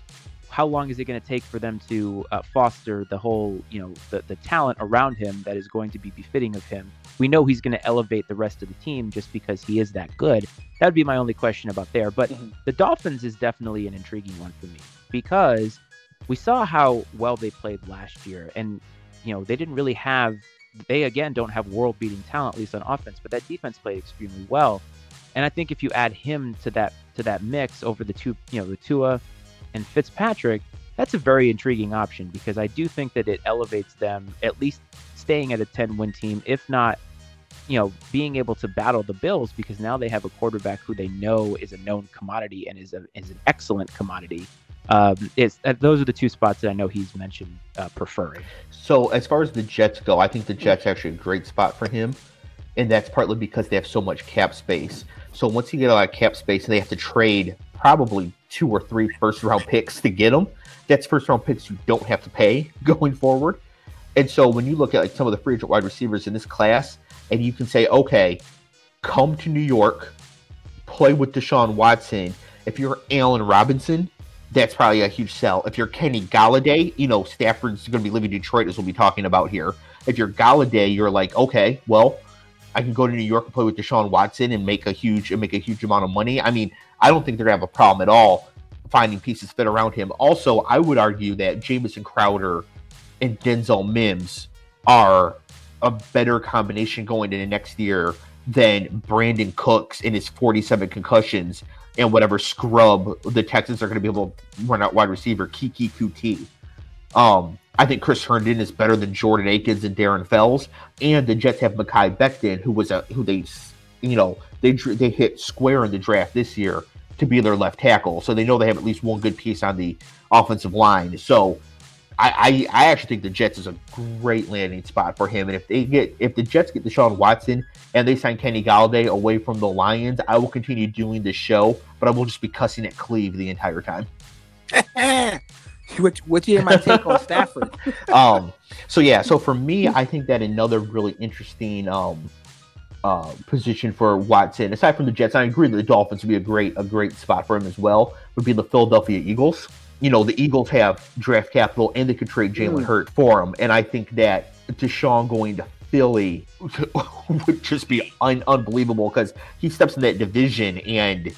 how long is it going to take for them to uh, foster the whole, you know, the, the talent around him that is going to be befitting of him? We know he's going to elevate the rest of the team just because he is that good. That would be my only question about there. But Mhm. the Dolphins is definitely an intriguing one for me because we saw how well they played last year. And, you know, they didn't really have, they again don't have world beating talent, at least on offense, but that defense played extremely well. And I think if you add him to that to that mix over the two, you know, the Tua and Fitzpatrick, that's a very intriguing option because I do think that it elevates them at least staying at a 10 win team, if not, you know, being able to battle the Bills because now they have a quarterback who they know is a known commodity and is a is an excellent commodity. Um, it's uh, those are the two spots that I know he's mentioned uh, preferring. So as far as the Jets go, I think the Jets are actually a great spot for him, and that's partly because they have so much cap space. So once you get a lot of cap space, and they have to trade probably two or three first round picks to get them, that's first round picks you don't have to pay (laughs) going forward. And so when you look at like some of the free agent wide receivers in this class, and you can say, okay, come to New York, play with Deshaun Watson. If you're Allen Robinson, that's probably a huge sell. If you're Kenny Golladay, you know, Stafford's going to be living in Detroit, as we'll be talking about here. If you're Golladay, you're like, okay, well, I can go to New York and play with Deshaun Watson and make a huge and make a huge amount of money. I mean, I don't think they're going to have a problem at all finding pieces fit around him. Also, I would argue that Jamison Crowder and Denzel Mims are a better combination going into next year than Brandin Cooks and his 47 concussions and whatever scrub the Texans are going to be able to run out wide receiver Keke Coutee. Um, I think Chris Herndon is better than Jordan Akins and Darren Fells, and the Jets have Mekhi Becton, who was a who they, you know, they they hit square in the draft this year to be their left tackle, so they know they have at least one good piece on the offensive line. So. I, I, I actually think the Jets is a great landing spot for him, and if they get if the Jets get Deshaun Watson and they sign Kenny Golladay away from the Lions, I will continue doing this show, but I will just be cussing at Cleve the entire time. which which is my take on Stafford. (laughs) um, so yeah, so for me, I think that another really interesting um, uh, position for Watson, aside from the Jets, I agree that the Dolphins would be a great a great spot for him as well. Would be the Philadelphia Eagles. You know, the Eagles have draft capital and they could trade Jalen Mm. Hurt for him, and I think that Deshaun going to Philly (laughs) would just be un- unbelievable because he steps in that division and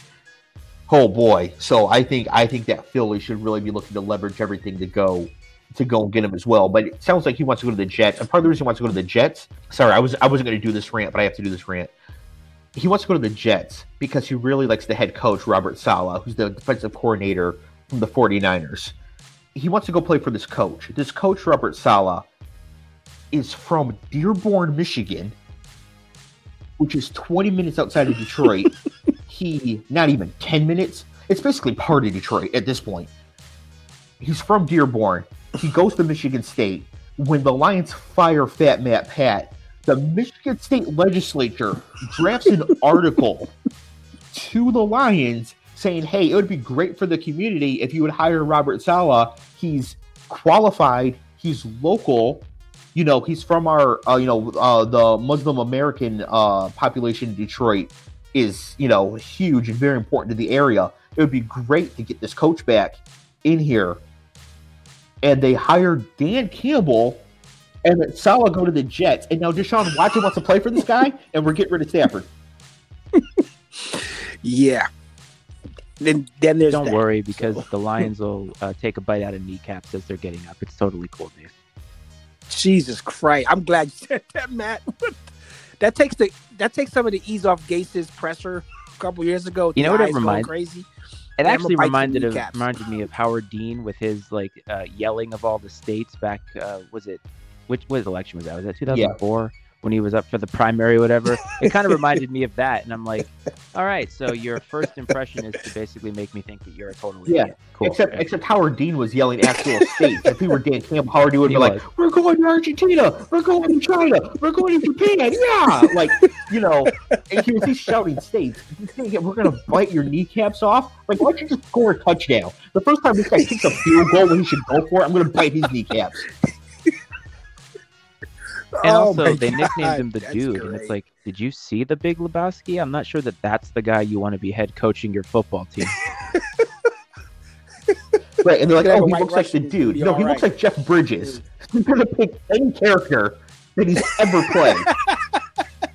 oh boy. So I think I think that Philly should really be looking to leverage everything to go to go and get him as well. But it sounds like he wants to go to the Jets. And part of the reason he wants to go to the Jets, sorry, I was I wasn't going to do this rant, but I have to do this rant. He wants to go to the Jets because he really likes the head coach Robert Saleh, who's the defensive coordinator from the 49ers. He wants to go play for this coach. This coach Robert Saleh is from Dearborn, Michigan, which is 20 minutes outside of Detroit. (laughs) he not even 10 minutes. It's basically part of Detroit at this point He's from Dearborn. He goes to Michigan State. When the Lions fire Fat Matt Pat, the Michigan State legislature drafts an article to the Lions saying, "Hey, it would be great for the community if you would hire Robert Saleh. He's qualified. He's local. You know, he's from our, uh, you know, uh, the Muslim American uh, population in Detroit is, you know, huge and very important to the area. It would be great to get this coach back in here." And they hired Dan Campbell and then Saleh go to the Jets, and now Deshaun Watson wants to play for this guy, and we're getting rid of Stafford. (laughs) Yeah. Then then there's Don't that. worry because the Lions will uh, take a bite out of kneecaps as they're getting up. It's totally cool, Dave. Jesus Christ. I'm glad you (laughs) said that, Matt. that takes the that takes some of the ease off Gase's pressure a couple years ago. You know what it The eyes going reminds- crazy. It actually I'm a bite to reminded of reminded me of Howard Dean with his like uh, yelling of all the states back. Uh, was it which what election was that? Was that 2004 when he was up for the primary, or whatever? It kind of (laughs) reminded me of that, and I'm like, all right, so your first impression is to basically make me think that you're a total Yeah, idiot. Cool. Except, okay. except Howard Dean was yelling actual states. If he were Dan Campbell, Howard Dean would He be like, "We're going to Argentina. We're going to China. We're going to Japan. Yeah!" Like, you know, and he was he's shouting states. "We're going to bite your kneecaps off." Like, why don't you just score a touchdown? The first time this guy kicks a field goal when he should go for it, I'm going to bite his kneecaps. And Oh also, my they nicknamed him the that's dude, and it's like, did you see the Big Lebowski? I'm not sure that that's the guy you want to be head coaching your football team. (laughs) Right, and they're like, Yeah, "Oh, he White looks like the Russian is gonna dude." No, he all looks like Jeff Bridges. He's going to pick any character that he's ever played.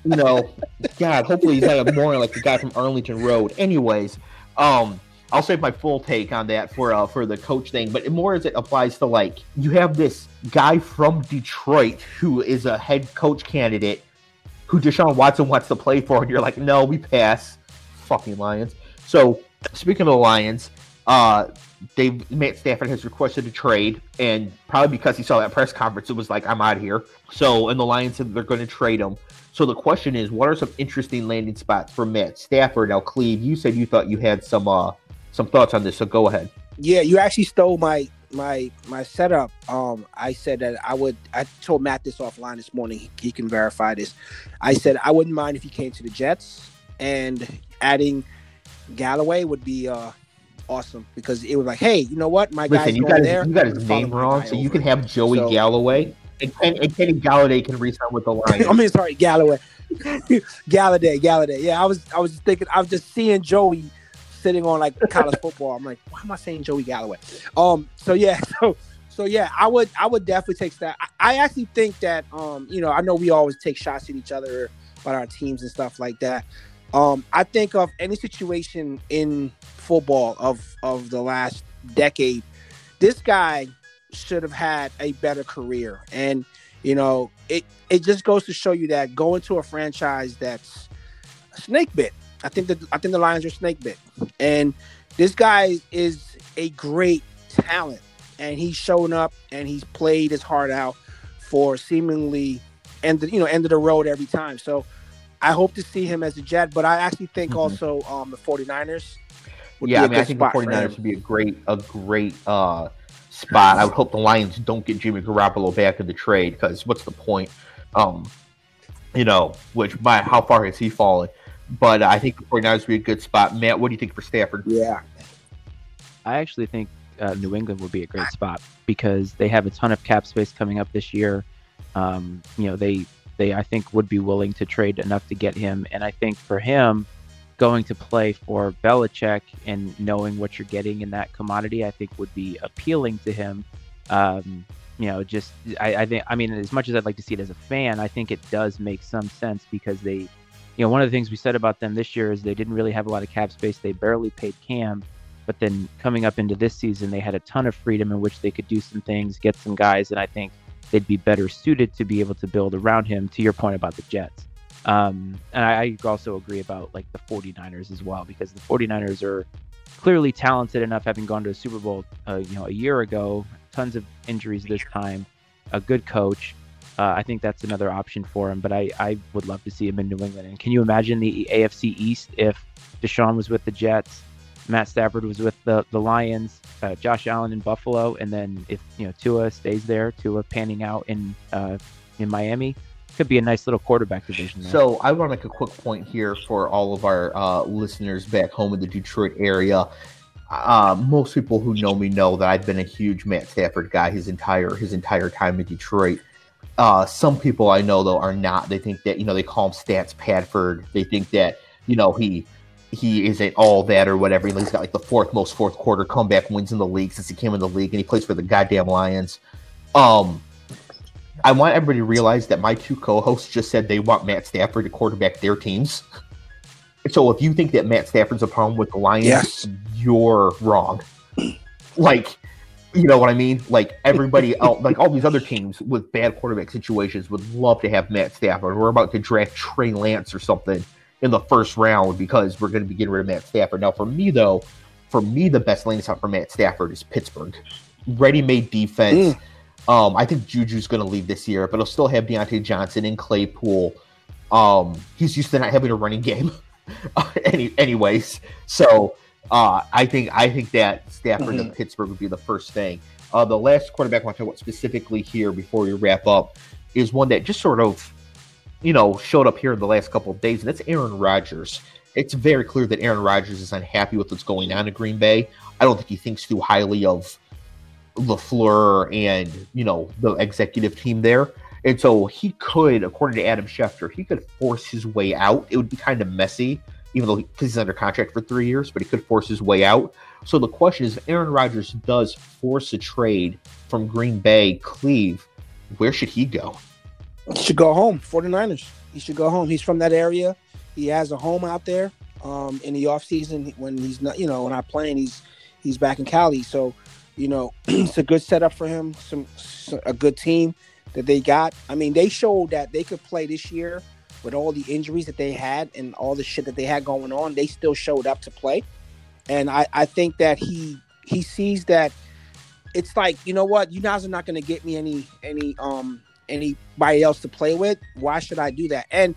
you know, God, hopefully he's not more like the guy from Arlington Road. Anyways, um, I'll save my full take on that for uh, for the coach thing, but more as it applies to like you have this guy from Detroit who is a head coach candidate who Deshaun Watson wants to play for, and you're like, no, we pass. Fucking Lions. So speaking of the Lions, uh, Matt Stafford has requested a trade, and probably because he saw that press conference, it was like, I'm out of here. So, and the Lions said they're going to trade him. So the question is, what are some interesting landing spots for Matt Stafford? Now, Cleve, you said you thought you had some uh some thoughts on this, so go ahead. Yeah, you actually stole my my my setup. Um, I said that I would. I told Matt this offline this morning. He, he can verify this. I said I wouldn't mind if he came to the Jets, and adding Galloway would be uh awesome because it was like, hey, you know what, my guy's you got his, there. you got his name wrong, so you can have Joey So- Galloway, and, Ken, and Kenny Golladay can resign with the (laughs) Lions. I mean, sorry, Galloway, (laughs) Golladay, Golladay. Yeah, I was, I was just thinking, I was just seeing Joey sitting on like college football. I'm like, why am I saying Joey Galloway? Um, so yeah, (laughs) so, so yeah, I would, I would definitely take that. I, I actually think that, um, you know, I know we always take shots at each other about our teams and stuff like that. Um, I think of any situation in football of of the last decade, this guy should have had a better career, and you know, it it just goes to show you that going to a franchise that's snake bit. I think that I think the Lions are snake bit, and this guy is a great talent, and he's shown up and he's played his heart out for seemingly end you know end of the road every time. So I hope to see him as a Jet, but I actually think Mhm. also um, the 49ers. would yeah, be I a mean, I think the spot for 49ers would be a great a great uh spot. I would hope the Lions don't get Jimmy Garoppolo back in the trade because what's the point? Um, you know, which by how far has he fallen? But I think the 49ers would be a good spot. Matt, what do you think for Stafford? Yeah, I actually think uh, New England would be a great spot because they have a ton of cap space coming up this year. Um, you know, they they I think would be willing to trade enough to get him, and I think for him going to play for Belichick and knowing what you're getting in that commodity, I think would be appealing to him. Um, you know, just I, I think I mean, as much as I'd like to see it as a fan, I think it does make some sense because they, you know, one of the things we said about them this year is they didn't really have a lot of cap space. They barely paid Cam, but then coming up into this season, they had a ton of freedom in which they could do some things, get some guys, and I think they'd be better suited to be able to build around him. To your point about the Jets. Um, and I, I also agree about like the 49ers as well, because the 49ers are clearly talented enough, having gone to a Super Bowl, uh, you know, a year ago, tons of injuries this time, a good coach. Uh, I think that's another option for him, but I, I would love to see him in New England. And can you imagine the AFC East if Deshaun was with the Jets, Matt Stafford was with the the Lions, uh, Josh Allen in Buffalo, and then if you know Tua stays there, Tua panning out in uh, in Miami, could be a nice little quarterback division. There. So I want to make a quick point here for all of our uh, listeners back home in the Detroit area. Uh, most people who know me know that I've been a huge Matt Stafford guy his entire his entire time in Detroit. Uh, some people I know though are not. They think that you know they call him Stats Padford. They think that you know he he isn't all that or whatever. He's got like the fourth most fourth quarter comeback wins in the league since he came in the league, and he plays for the goddamn Lions. Um, I want everybody to realize that my two co-hosts just said they want Matt Stafford to quarterback their teams. (laughs) So if you think that Matt Stafford's a problem with the Lions, Yes. you're wrong. Like, you know what I mean? Like everybody (laughs) else, like all these other teams with bad quarterback situations would love to have Matt Stafford. We're about to draft Trey Lance or something in the first round because we're going to be getting rid of Matt Stafford. Now, for me though, for me the best landing spot for Matt Stafford is Pittsburgh. Ready-made defense. Um, I think Juju's going to leave this year, but he'll still have Diontae Johnson and Claypool. Um, he's used to not having a running game, (laughs) any, anyways. So uh, I think I think that Stafford Mhm. and Pittsburgh would be the first thing. Uh, the last quarterback I want to talk about specifically here before we wrap up is one that just sort of, you know, showed up here in the last couple of days, and that's Aaron Rodgers. It's very clear that Aaron Rodgers is unhappy with what's going on in Green Bay. I don't think he thinks too highly of LaFleur and, you know, the executive team there. And so he could, according to Adam Schefter, he could force his way out. It would be kind of messy, even though he's under contract for three years, but he could force his way out. So the question is, if Aaron Rodgers does force a trade from Green Bay, Cleve, where should he go? He should go home. 49ers. He should go home. He's from that area. He has a home out there. Um, in the off season when he's not, you know, when I'm playing, he's he's back in Cali. So, you know, (clears throat) it's a good setup for him. Some a good team that they got. I mean, they showed that they could play this year with all the injuries that they had and all the shit that they had going on. They still showed up to play, and I I think that he he sees that it's like you know what you guys are not going to get me any any um anybody else to play with. Why should I do that? And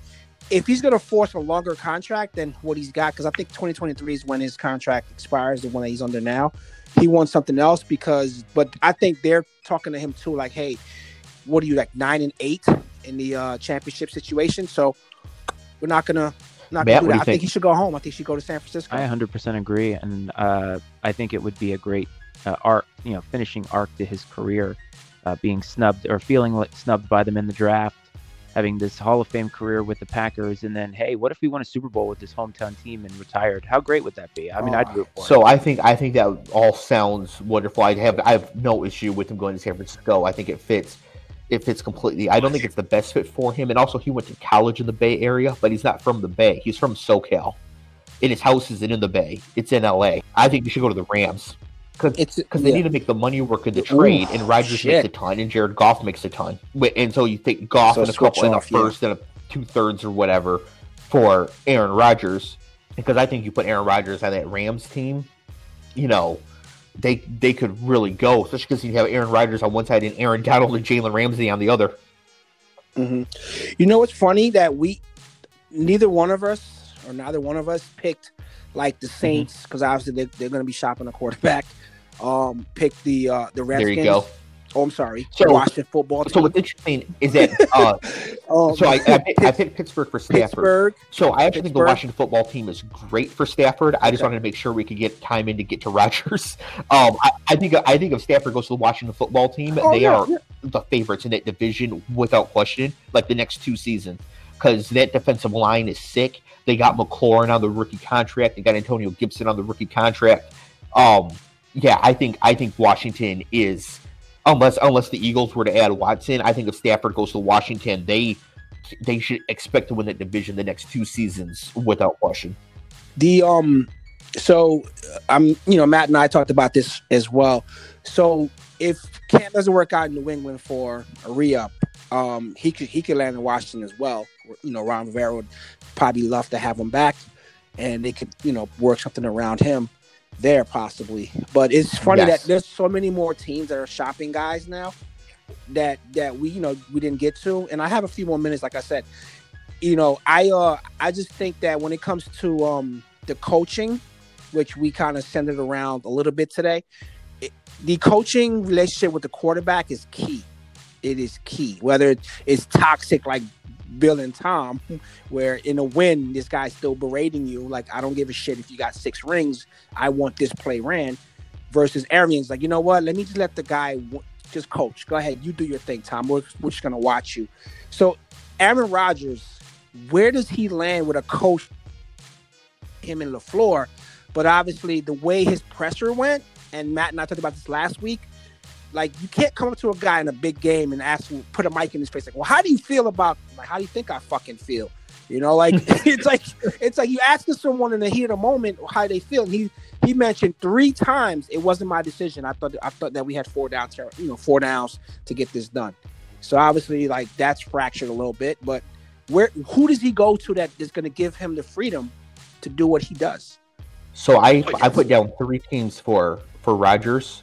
if he's going to force a longer contract than what he's got, because I think 2023 is when his contract expires, the one that he's under now. He wants something else because, but I think they're talking to him too, like, hey, what are you like nine and eight in the uh, championship situation? So we're not gonna not Matt, gonna do what do that. I think think? he should go home. I think he should go to San Francisco. I 100% agree, and uh, I think it would be a great uh, arc, you know, finishing arc to his career, uh, being snubbed or feeling like snubbed by them in the draft, having this Hall of Fame career with the Packers, and then hey, what if we won a Super Bowl with this hometown team and retired? How great would that be? I mean, I'd root for So it. I think I think that all sounds wonderful. I have I have no issue with him going to San Francisco. I think it fits. It fits completely. I don't think it's the best fit for him. And also, he went to college in the Bay Area, but he's not from the Bay. He's from SoCal. And his house isn't in the Bay. It's in LA. I think he should go to the Rams It's because they yeah. need to make the money work in the trade. Ooh, and Rodgers shit. makes a ton, and Jared Goff makes a ton. And so you think Goff So and a couple in a off, yeah. first and a two thirds or whatever for Aaron Rodgers. Because I think you put Aaron Rodgers on that Rams team, you know, they they could really go, especially because you have Aaron Rodgers on one side and Aaron Donald and Jalen Ramsey on the other. hmm You know what's funny that we neither one of us or neither one of us picked like Mm-hmm. the Saints because obviously they, they're going to be shopping a quarterback. Um, picked the uh the Redskins. There you go. Oh, I'm sorry, So- Washington football team. So what's interesting is that (laughs) uh, um, so I, I, picked, I picked Pittsburgh for Stafford. Pittsburgh. So I actually think the Washington football team is great for Stafford. I just Okay. wanted to make sure we could get time in to get to Rodgers. (laughs) Um, I, I think I think if Stafford goes to the Washington football team, Oh, they yeah, are yeah. the favorites in that division without question. Like the next two seasons, because that defensive line is sick. They got McLaurin on the rookie contract. They got Antonio Gibson on the rookie contract. Um, yeah, I think I think Washington is unless unless the Eagles were to add Watson. I think if Stafford goes to Washington, they they should expect to win that division the next two seasons without question. The um, so I'm you know Matt and I talked about this as well. So if Cam doesn't work out in New England for a re-up, um, he could he could land in Washington as well. You know, Ron Rivera would probably love to have him back, and they could you know work something around him there possibly. But it's funny Yes. that there's so many more teams that are shopping guys now that that we you know we didn't get to, and I have a few more minutes. Like I said, you know, I uh I just think that when it comes to um the coaching, which we kind of centered around a little bit today. It, the coaching relationship with the quarterback is key. It is key. Whether it's toxic like Bill and Tom, (laughs) where in a win, this guy's still berating you. Like, I don't give a shit if you got six rings. I want this play ran. Versus Arians, like, you know what? Let me just let the guy w- just coach. Go ahead. You do your thing, Tom. We're, we're just going to watch you. So, Aaron Rodgers, where does he land with a coach, him and LaFleur? But obviously, the way his pressure went, and Matt and I talked about this last week, like you can't come up to a guy in a big game and ask him, put a mic in his face, like, well, how do you feel about like how do you think I fucking feel? You know, like (laughs) (laughs) it's like it's like you asking someone in the heat of the moment how they feel. And he he mentioned three times it wasn't my decision. I thought I thought that we had four downs, you know, four downs to get this done. So obviously, like that's fractured a little bit. But where who does he go to that is going to give him the freedom to do what he does? So I I put down three teams for for Rodgers.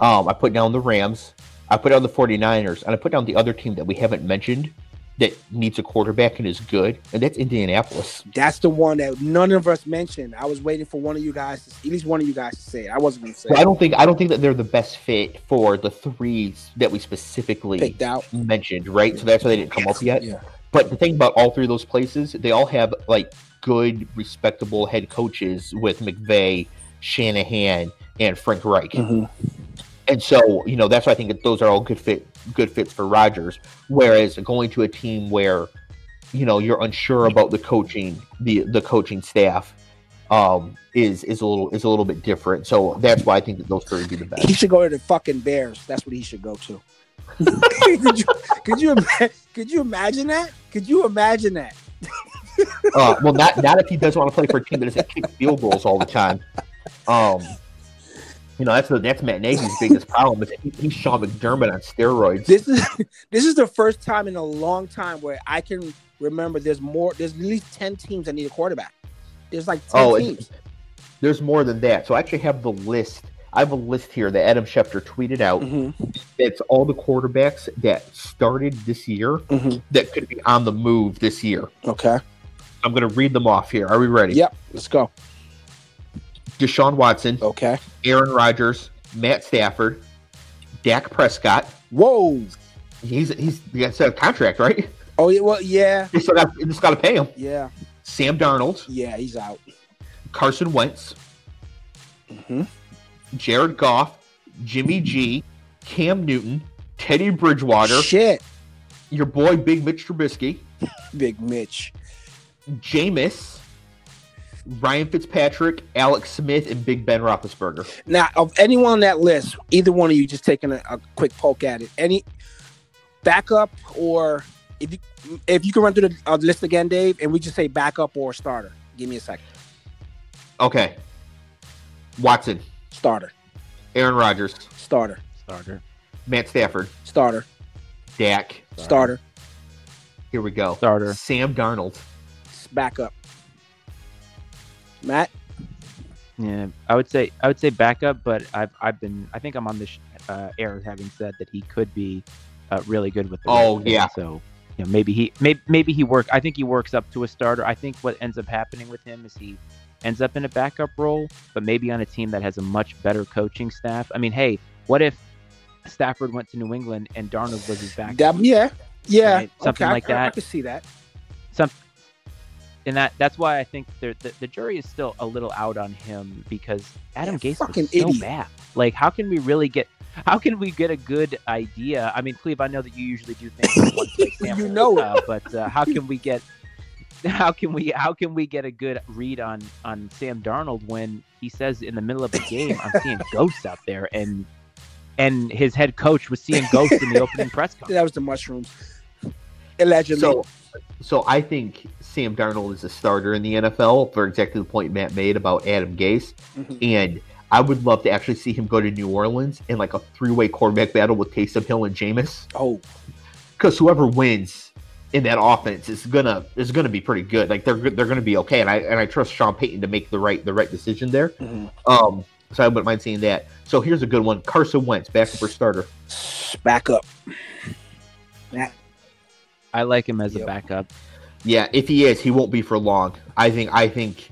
Um, I put down the Rams. I put down the 49ers, and I put down the other team that we haven't mentioned that needs a quarterback and is good, and that's Indianapolis. That's the one that none of us mentioned. I was waiting for one of you guys, to, at least one of you guys, to say it. I wasn't going to say. Well, I don't think I don't think that they're the best fit for the three that we specifically picked out, mentioned, right? So that's why they didn't come up yet. Yeah. But the thing about all three of those places, they all have like good, respectable head coaches with McVay, Shanahan, and Frank Reich. Mm-hmm. And so, you know, that's why I think that those are all good fit good fits for Rodgers. Whereas going to a team where, you know, you're unsure about the coaching, the the coaching staff, um, is is a little is a little bit different. So that's why I think that those three would be the best. He should go to the fucking Bears. That's what he should go to. (laughs) could you could you could you imagine that? Could you imagine that? uh, well, not not if he doesn't want to play for a team that doesn't kick field goals all the time. Um, you know, that's the that's Matt Nagy's biggest problem is he, he's Sean McDermott on steroids. This is (laughs) this is the first time in a long time where I can remember there's more there's at least 10 teams that need a quarterback. There's like 10 oh, teams. there's more than that. So I actually have the list. I have a list here that Adam Schefter tweeted out. Mhm, That's all the quarterbacks that started this year mhm. that could be on the move this year. Okay. I'm going to read them off here. Are we ready? Yep. Let's go. Deshaun Watson, Okay. Aaron Rodgers, Matt Stafford, Dak Prescott. Whoa. He's he's he got a contract, right? Oh yeah. Well, yeah. They still got they just got to pay him. Yeah. Sam Darnold, Yeah. He's out. Carson Wentz, hmm Jared Goff, Jimmy G, Cam Newton, Teddy Bridgewater, Shit. your boy Big Mitch Trubisky, (laughs) Big Mitch. Jameis, Ryan Fitzpatrick, Alex Smith, and Big Ben Roethlisberger. Now, of anyone on that list, either one of you just taking a, a quick poke at it. Any backup or if you if you can run through the uh, list again, Dave, and we just say backup or starter. Give me a second. Okay. Watson, Starter. Aaron Rodgers, Starter. Starter. Matt Stafford, Starter. Dak. Starter. Here we go. Starter. Sam Darnold. Backup. Matt. Yeah, I would say I would say backup, but I've I've been I think I'm on this uh, air having said that he could be uh, really good with. The Oh, Ravens, yeah. So you know, maybe he maybe maybe he work. I think he works up to a starter. I think what ends up happening with him is he ends up in a backup role, but maybe on a team that has a much better coaching staff. I mean, hey, what if Stafford went to New England and Darnold was his backup? That, yeah. Yeah. Right, something okay, like I, I, I that. can see that. And that that's why I think the the jury is still a little out on him because Adam Yeah, Gase was so idiot. bad. Like, how can we really get? How can we get a good idea? I mean, Cleve, I know that you usually do things with one play (laughs) You know it. uh, but uh, how can we (laughs) get? How can we how can we get a good read on on Sam Darnold when he says in the middle of a game I'm seeing (laughs) ghosts out there and and his head coach was seeing ghosts in the opening press conference. That was the mushrooms. Allegedly. So, so I think Sam Darnold is a starter in the NFL for exactly the point Matt made about Adam Gase, Mhm. and I would love to actually see him go to New Orleans in like a three-way quarterback battle with Taysom Hill and Jameis, Oh, because whoever wins in that offense is gonna is gonna be pretty good. Like they're they're gonna be okay, and I and I trust Sean Payton to make the right the right decision there. mhm. Um, so I wouldn't mind seeing that. So here's a good one: Carson Wentz, backup or starter. back backup. I like him as a backup. Yeah, if he is, he won't be for long. I think. I think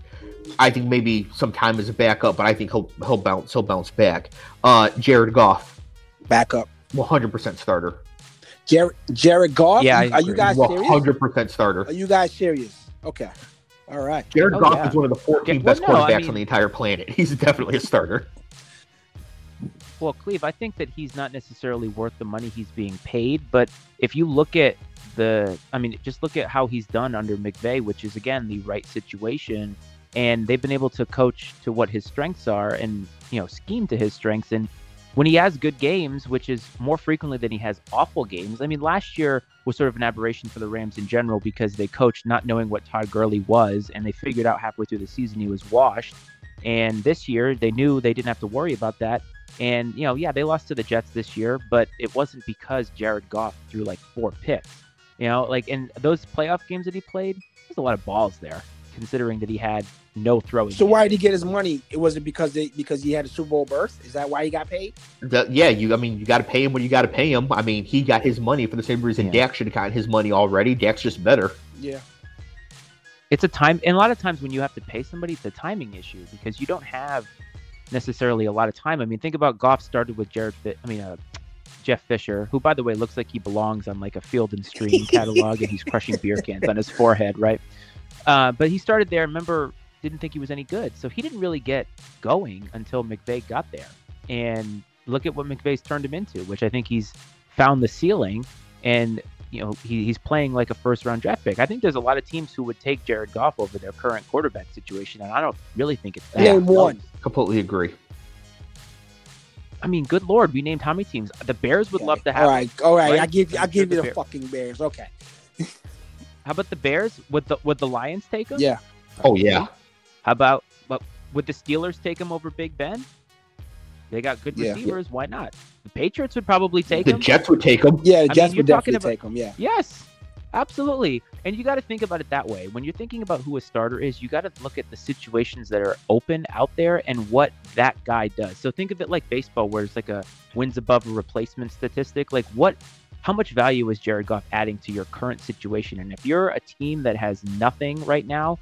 I think maybe some time as a backup, but I think he'll he'll bounce he'll bounce back. Uh, Jared Goff, Backup. 100% starter. Jared Jared Goff. Yeah, are you agree. guys serious? 100% starter. Are you guys serious? Okay. All right. Jared Oh, Goff yeah. is one of the 14 Yeah, well, best no, I quarterbacks mean- on the entire planet. (laughs) He's definitely a starter. Well, Cleve, I think that he's not necessarily worth the money he's being paid, but if you look at the, I mean, just look at how he's done under McVay, which is again the right situation, and they've been able to coach to what his strengths are and you know scheme to his strengths. And when he has good games, which is more frequently than he has awful games, I mean, last year was sort of an aberration for the Rams in general because they coached not knowing what Todd Gurley was, and they figured out halfway through the season he was washed. And this year, they knew they didn't have to worry about that. And, you know, yeah, they lost to the Jets this year, but it wasn't because Jared Goff threw like four picks. You know, like in those playoff games that he played, there's a lot of balls there, considering that he had no throwing. So game. why did he get his money? It wasn't because they because he had a Super Bowl berth? Is that why he got paid? The- yeah, you. I mean, you got to pay him when you got to pay him. I mean, he got his money for the same reason Yeah. Dak should have gotten his money already. Dak's just better. Yeah. it's a time and a lot of times when you have to pay somebody it's a timing issue because you don't have necessarily a lot of time i mean think about goff started with jared Fi- i mean uh, jeff fisher who by the way looks like he belongs on like a field and (laughs) stream catalog and he's crushing beer cans on his forehead right uh, but he started there remember didn't think he was any good so he didn't really get going until McVay got there and look at what McVay's turned him into which i think he's found the ceiling and you know he, he's playing like a first round draft pick. I think there's a lot of teams who would take Jared Goff over their current quarterback situation, and I don't really think it's that. Name one. Completely agree. I mean, good lord, we named how many teams? The Bears would love to have. All right. All right. right? I give you I give you the the fucking Bears. Okay. How about the Bears? Would the would the Lions take them? Yeah. Oh yeah. How about but would the Steelers take him over Big Ben? They got good Yeah. receivers. Why not? The Patriots would probably take The him. Jets would take him. Yeah, the mean, Jets you're would definitely about- take him. Yeah. Yes, absolutely. And you got to think about it that way. When you're thinking about who a starter is, you got to look at the situations that are open out there and what that guy does. So think of it like baseball, where it's like a wins above a replacement statistic. Like what, how much value is Jared Goff adding to your current situation? And if you're a team that has nothing right now,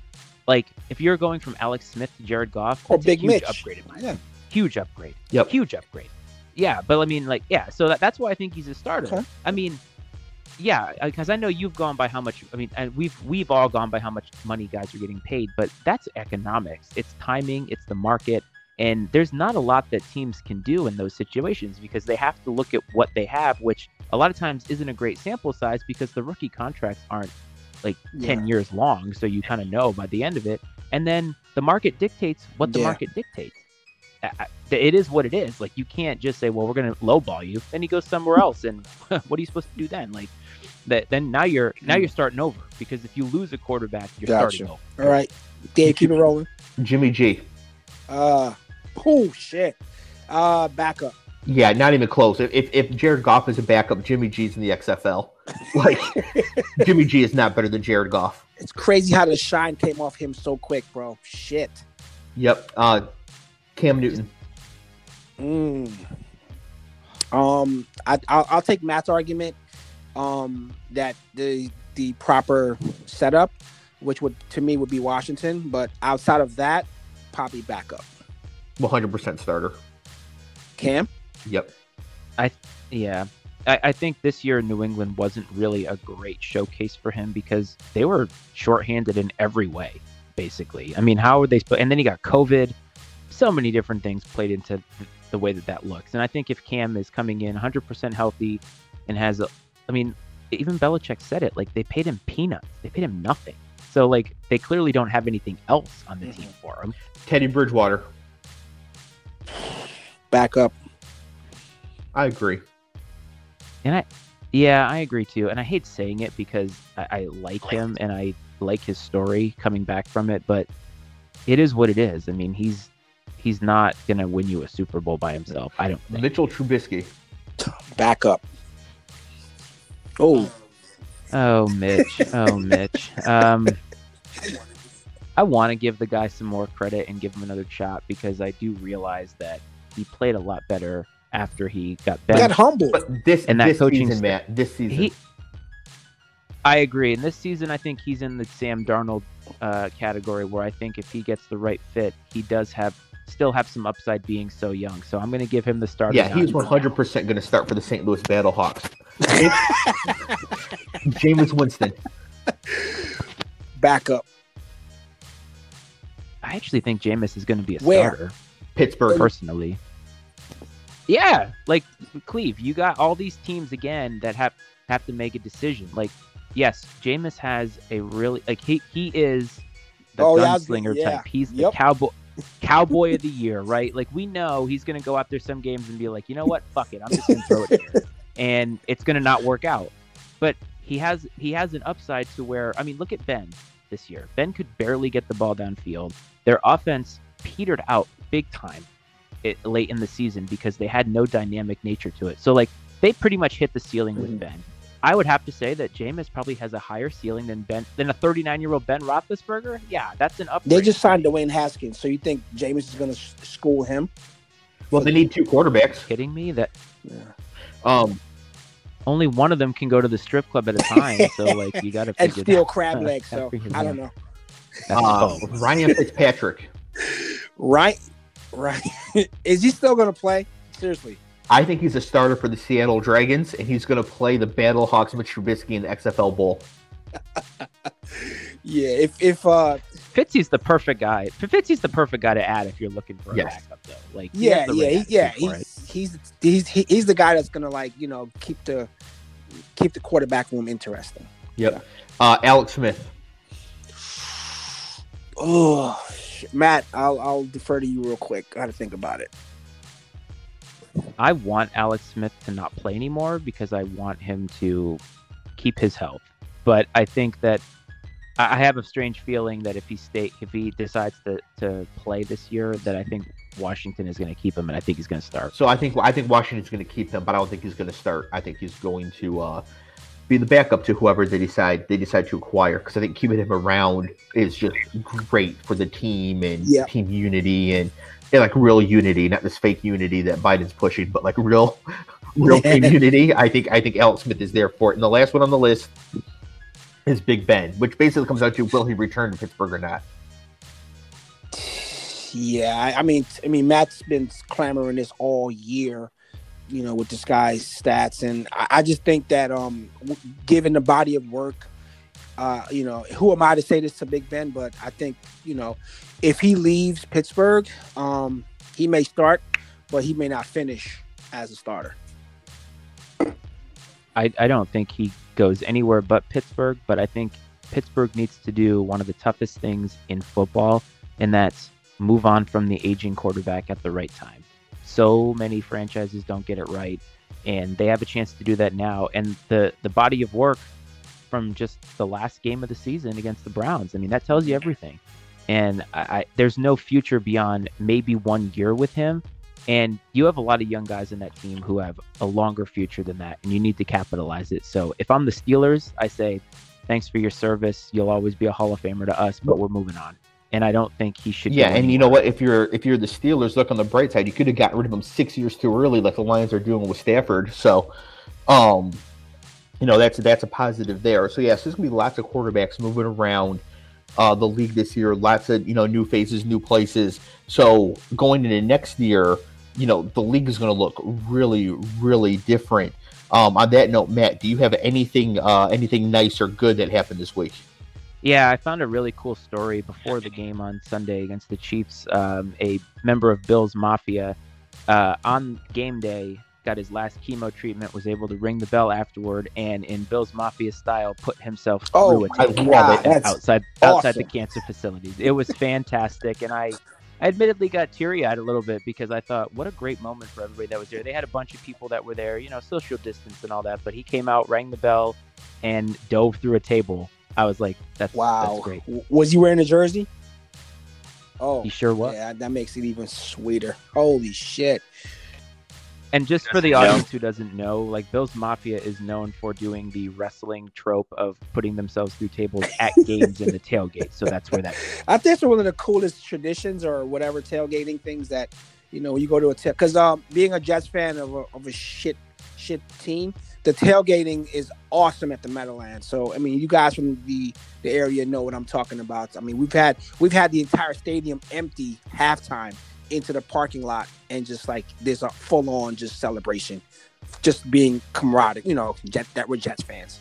like if you're going from Alex Smith to Jared Goff, Or that's a huge Mitch. upgrade Yeah. huge upgrade. Yep. Huge upgrade. Yeah, but I mean, like, yeah. So that, that's why I think he's a starter. Okay. I mean, yeah, because I know you've gone by how much. I mean, and we've we've all gone by how much money guys are getting paid, but that's economics. It's timing. It's the market. And there's not a lot that teams can do in those situations because they have to look at what they have, which a lot of times isn't a great sample size because the rookie contracts aren't like 10 years long. So you kind of know by the end of it. And then the market dictates what the Yeah. market dictates. I- I- It is what it is. Like you can't just say, "Well, we're going to lowball you." Then he goes somewhere else, and (laughs) what are you supposed to do then? Like that. Then now you're now you're starting over because if you lose a quarterback, you're Gotcha. starting over. All right. Dave, keep it rolling. Jimmy G. Uh oh shit. Uh backup. Yeah, not even close. If if, if Jared Goff is a backup, Jimmy G's in the XFL. (laughs) Like (laughs) Jimmy G is not better than Jared Goff. It's crazy how the shine came off him so quick, bro. Shit. Yep. Uh, Cam Newton. Mm. Um, I, I'll, I'll take Matt's argument. Um, that the the proper setup, which would to me would be Washington, but outside of that, Poppy backup. 100% starter. Cam. Yep. I yeah. I, I think this year New England wasn't really a great showcase for him because they were shorthanded in every way, basically. I mean, how would they? Sp- and then he got COVID. So many different things played into th- the way that that looks. And I think if Cam is coming in 100% healthy and has, a, I mean, even Belichick said it. Like they paid him peanuts. They paid him nothing. So like they clearly don't have anything else on the team mm-hmm. for him. Teddy Bridgewater. Backup. I agree. And I, yeah, I agree too. And I hate saying it because I, I like him and I like his story coming back from it, but it is what it is. I mean, he's he's not gonna win you a Super Bowl by himself. I don't think. Mitchell Trubisky. Backup. Oh, Oh, Mitch. Oh, Mitch. Um, I want to give the guy some more credit and give him another shot because I do realize that he played a lot better after he got got benched. humbled. But this And that this coaching season, staff- Matt. This season. He, I agree. And this season, I think he's in the Sam Darnold uh, category where I think if he gets the right fit, he does have still have some upside being so young. So I'm going to give him the start. Yeah, he's 100 percent going to start for the St. Louis Battlehawks. (laughs) Jameis Winston, Backup. I actually think Jameis is going to be a Where? starter Pittsburgh. personally. Yeah, like Cleve, you got all these teams again that have have to make a decision. Like, yes, Jameis has a really like he he is the Oh, yeah, I was- gunslinger yeah. type. He's Yep. the cowboy cowboy of the year, right? Like we know he's gonna go out there some games and be like, you know what, fuck it, I'm just gonna throw it here, (laughs) and it's gonna not work out. But he has he has an upside to where I mean, look at Ben this year. Ben could barely get the ball downfield. Their offense petered out big time it, late in the season because they had no dynamic nature to it. So like they pretty much hit the ceiling with Mhm. Ben. I would have to say that Jameis probably has a higher ceiling than Ben than a 39 year old Ben Roethlisberger. Yeah, that's an upgrade. They just signed Dwayne Haskins, so you think Jameis is going to school him? well, they need two quarterbacks. kidding me that Yeah. Um, only one of them can go to the strip club at a time. so (laughs) like you got to And steal that- crab (laughs) (laughs) uh, legs. So I don't know. Uh. Ryan Fitzpatrick. Right, right. is he still going to play? Seriously. I think he's a starter for the Seattle Dragons, and he's going to play the Battlehawks with Trubisky in the XFL Bowl. (laughs) Yeah. If if uh Fitzy's the perfect guy. Fitzy's the perfect guy to add if you're looking for a Yes. backup though. Like yeah has yeah he, yeah attitude for it. he's he's he's he's the guy that's going to like you know keep the keep the quarterback room interesting. Yep. Uh, Alex Smith. Oh, shit. Matt, I'll I'll defer to you real quick. I got to think about it. I want Alex Smith to not play anymore because I want him to keep his health. But I think that I I have a strange feeling that if he stay, if he decides to, to play this year, that I think Washington is going to keep him, and I think he's going to start. So I think I think Washington's going to keep him, but I don't think he's going to start. I think he's going to uh, be the backup to whoever they decide they decide to acquire. Because I think keeping him around is just great for the team and Yeah. team unity and, and like real unity, not this fake unity that Biden's pushing, but like real, (laughs) real (laughs) unity. I think I think Alex Smith is there for it. And the last one on the list is Big Ben, which basically comes out to will he return to Pittsburgh or not? Yeah, I, I mean, I mean, Matt's been clamoring this all year, you know, with this guy's stats, and I, I just think that, um, given the body of work, uh, you know, who am I to say this to Big Ben? But I think, you know, if he leaves Pittsburgh, um, he may start, but he may not finish as a starter. I, I don't think he goes anywhere but Pittsburgh, but I think Pittsburgh needs to do one of the toughest things in football, and that's move on from the aging quarterback at the right time. So many franchises don't get it right, and they have a chance to do that now. And the the body of work from just the last game of the season against the Browns, I mean, that tells you everything. And I, I there's no future beyond maybe one year with him. And you have a lot of young guys in that team who have a longer future than that, and you need to capitalize it. So if I'm the Steelers, I say, thanks for your service. You'll always be a Hall of Famer to us, but we're moving on. And I don't think he should. Yeah, and you know what? If you're if you're the Steelers, look on the bright side. You could have gotten rid of him six years too early, like the Lions are doing with Stafford. So, um, you know that's that's a positive there. So yes, there's gonna be lots of quarterbacks moving around uh, the league this year. Lots of you know new faces, new places. So going into next year, you know the league is gonna look really, really different. Um, on that note, Matt, do you have anything uh, anything nice or good that happened this week? Yeah, I found a really cool story before the game on Sunday against the Chiefs. Um, a member of Bills Mafia uh, on game day got his last chemo treatment, was able to ring the bell afterward, and in Bills Mafia style, put himself Oh, through a table love it. That's outside outside the cancer facilities. It was fantastic, and I. I admittedly got teary eyed a little bit because I thought, what a great moment for everybody that was there. They had a bunch of people that were there, you know, social distance and all that, but he came out, rang the bell, and dove through a table. I was like, that's, Wow. that's great. Was he wearing a jersey? Oh, He sure was. yeah, that makes it even sweeter. Holy shit. And just for the audience who doesn't know, like Bills Mafia is known for doing the wrestling trope of putting themselves through tables at (laughs) games in the tailgate. So that's where that. I think it's one of the coolest traditions or whatever tailgating things that you know you go to a tail because um being a Jets fan of a, of a shit shit team. The tailgating is awesome at the Meadowlands. So I mean, you guys from the the area know what I'm talking about. I mean, we've had we've had the entire stadium empty halftime into the parking lot, and just like there's a full on just celebration, just being camaraderie. You know, Jet, that we're Jets fans.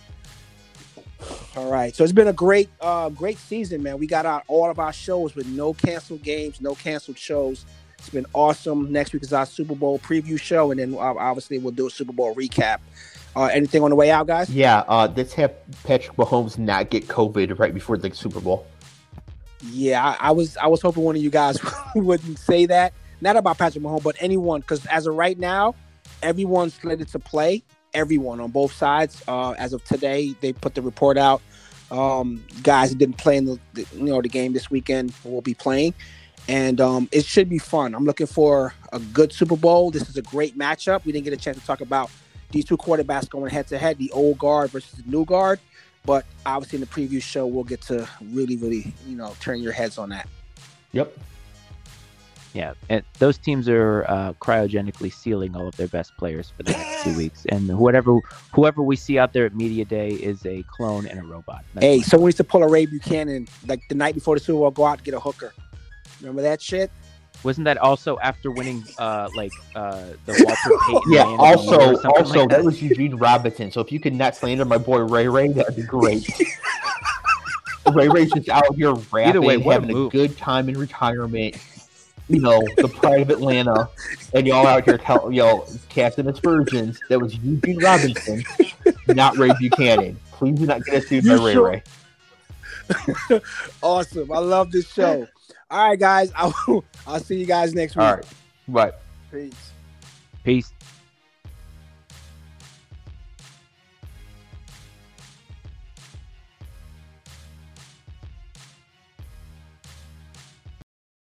All right, so it's been a great, uh, great season, man. We got out all of our shows with no canceled games, no canceled shows. It's been awesome. Next week is our Super Bowl preview show, and then uh, obviously we'll do a Super Bowl recap. Uh, anything on the way out, guys? Yeah, uh, let's have Patrick Mahomes not get COVID right before the Super Bowl. Yeah, I, I was I was hoping one of you guys (laughs) wouldn't say that. Not about Patrick Mahomes, but anyone, because as of right now, everyone's slated to play. Everyone on both sides. Uh, as of today, they put the report out. Um, guys that didn't play in the, the you know the game this weekend will be playing and um, it should be fun. I'm looking for a good Super Bowl. This is a great matchup. We didn't get a chance to talk about these two quarterbacks going head to head, the old guard versus the new guard. But obviously, in the preview show, we'll get to really, really, you know, turn your heads on that. Yep. Yeah, and those teams are uh, cryogenically sealing all of their best players for the next two (laughs) weeks, and whatever whoever we see out there at media day is a clone and a robot. That's hey, someone needs to pull a Ray Buchanan like the night before the Super Bowl, go out and get a hooker. Remember that shit? Wasn't that also after winning, uh, like uh, the (laughs) Walter Payton? yeah. Also, also like that? that? was Eugene Robinson. So if you could not slander my boy Ray Ray, that'd be great. (laughs) Ray Ray's just out here rapping, way, having a, a, good time in retirement. You know, the pride of Atlanta, and y'all out here tell y'all casting aspersions. That was Eugene Robinson, not Ray Buchanan. Please do not get us sued by Ray sure? Ray. (laughs) awesome. I love this show. All right, guys. (laughs) I'll, I'll see you guys next week. All right. Bye. Peace. Peace.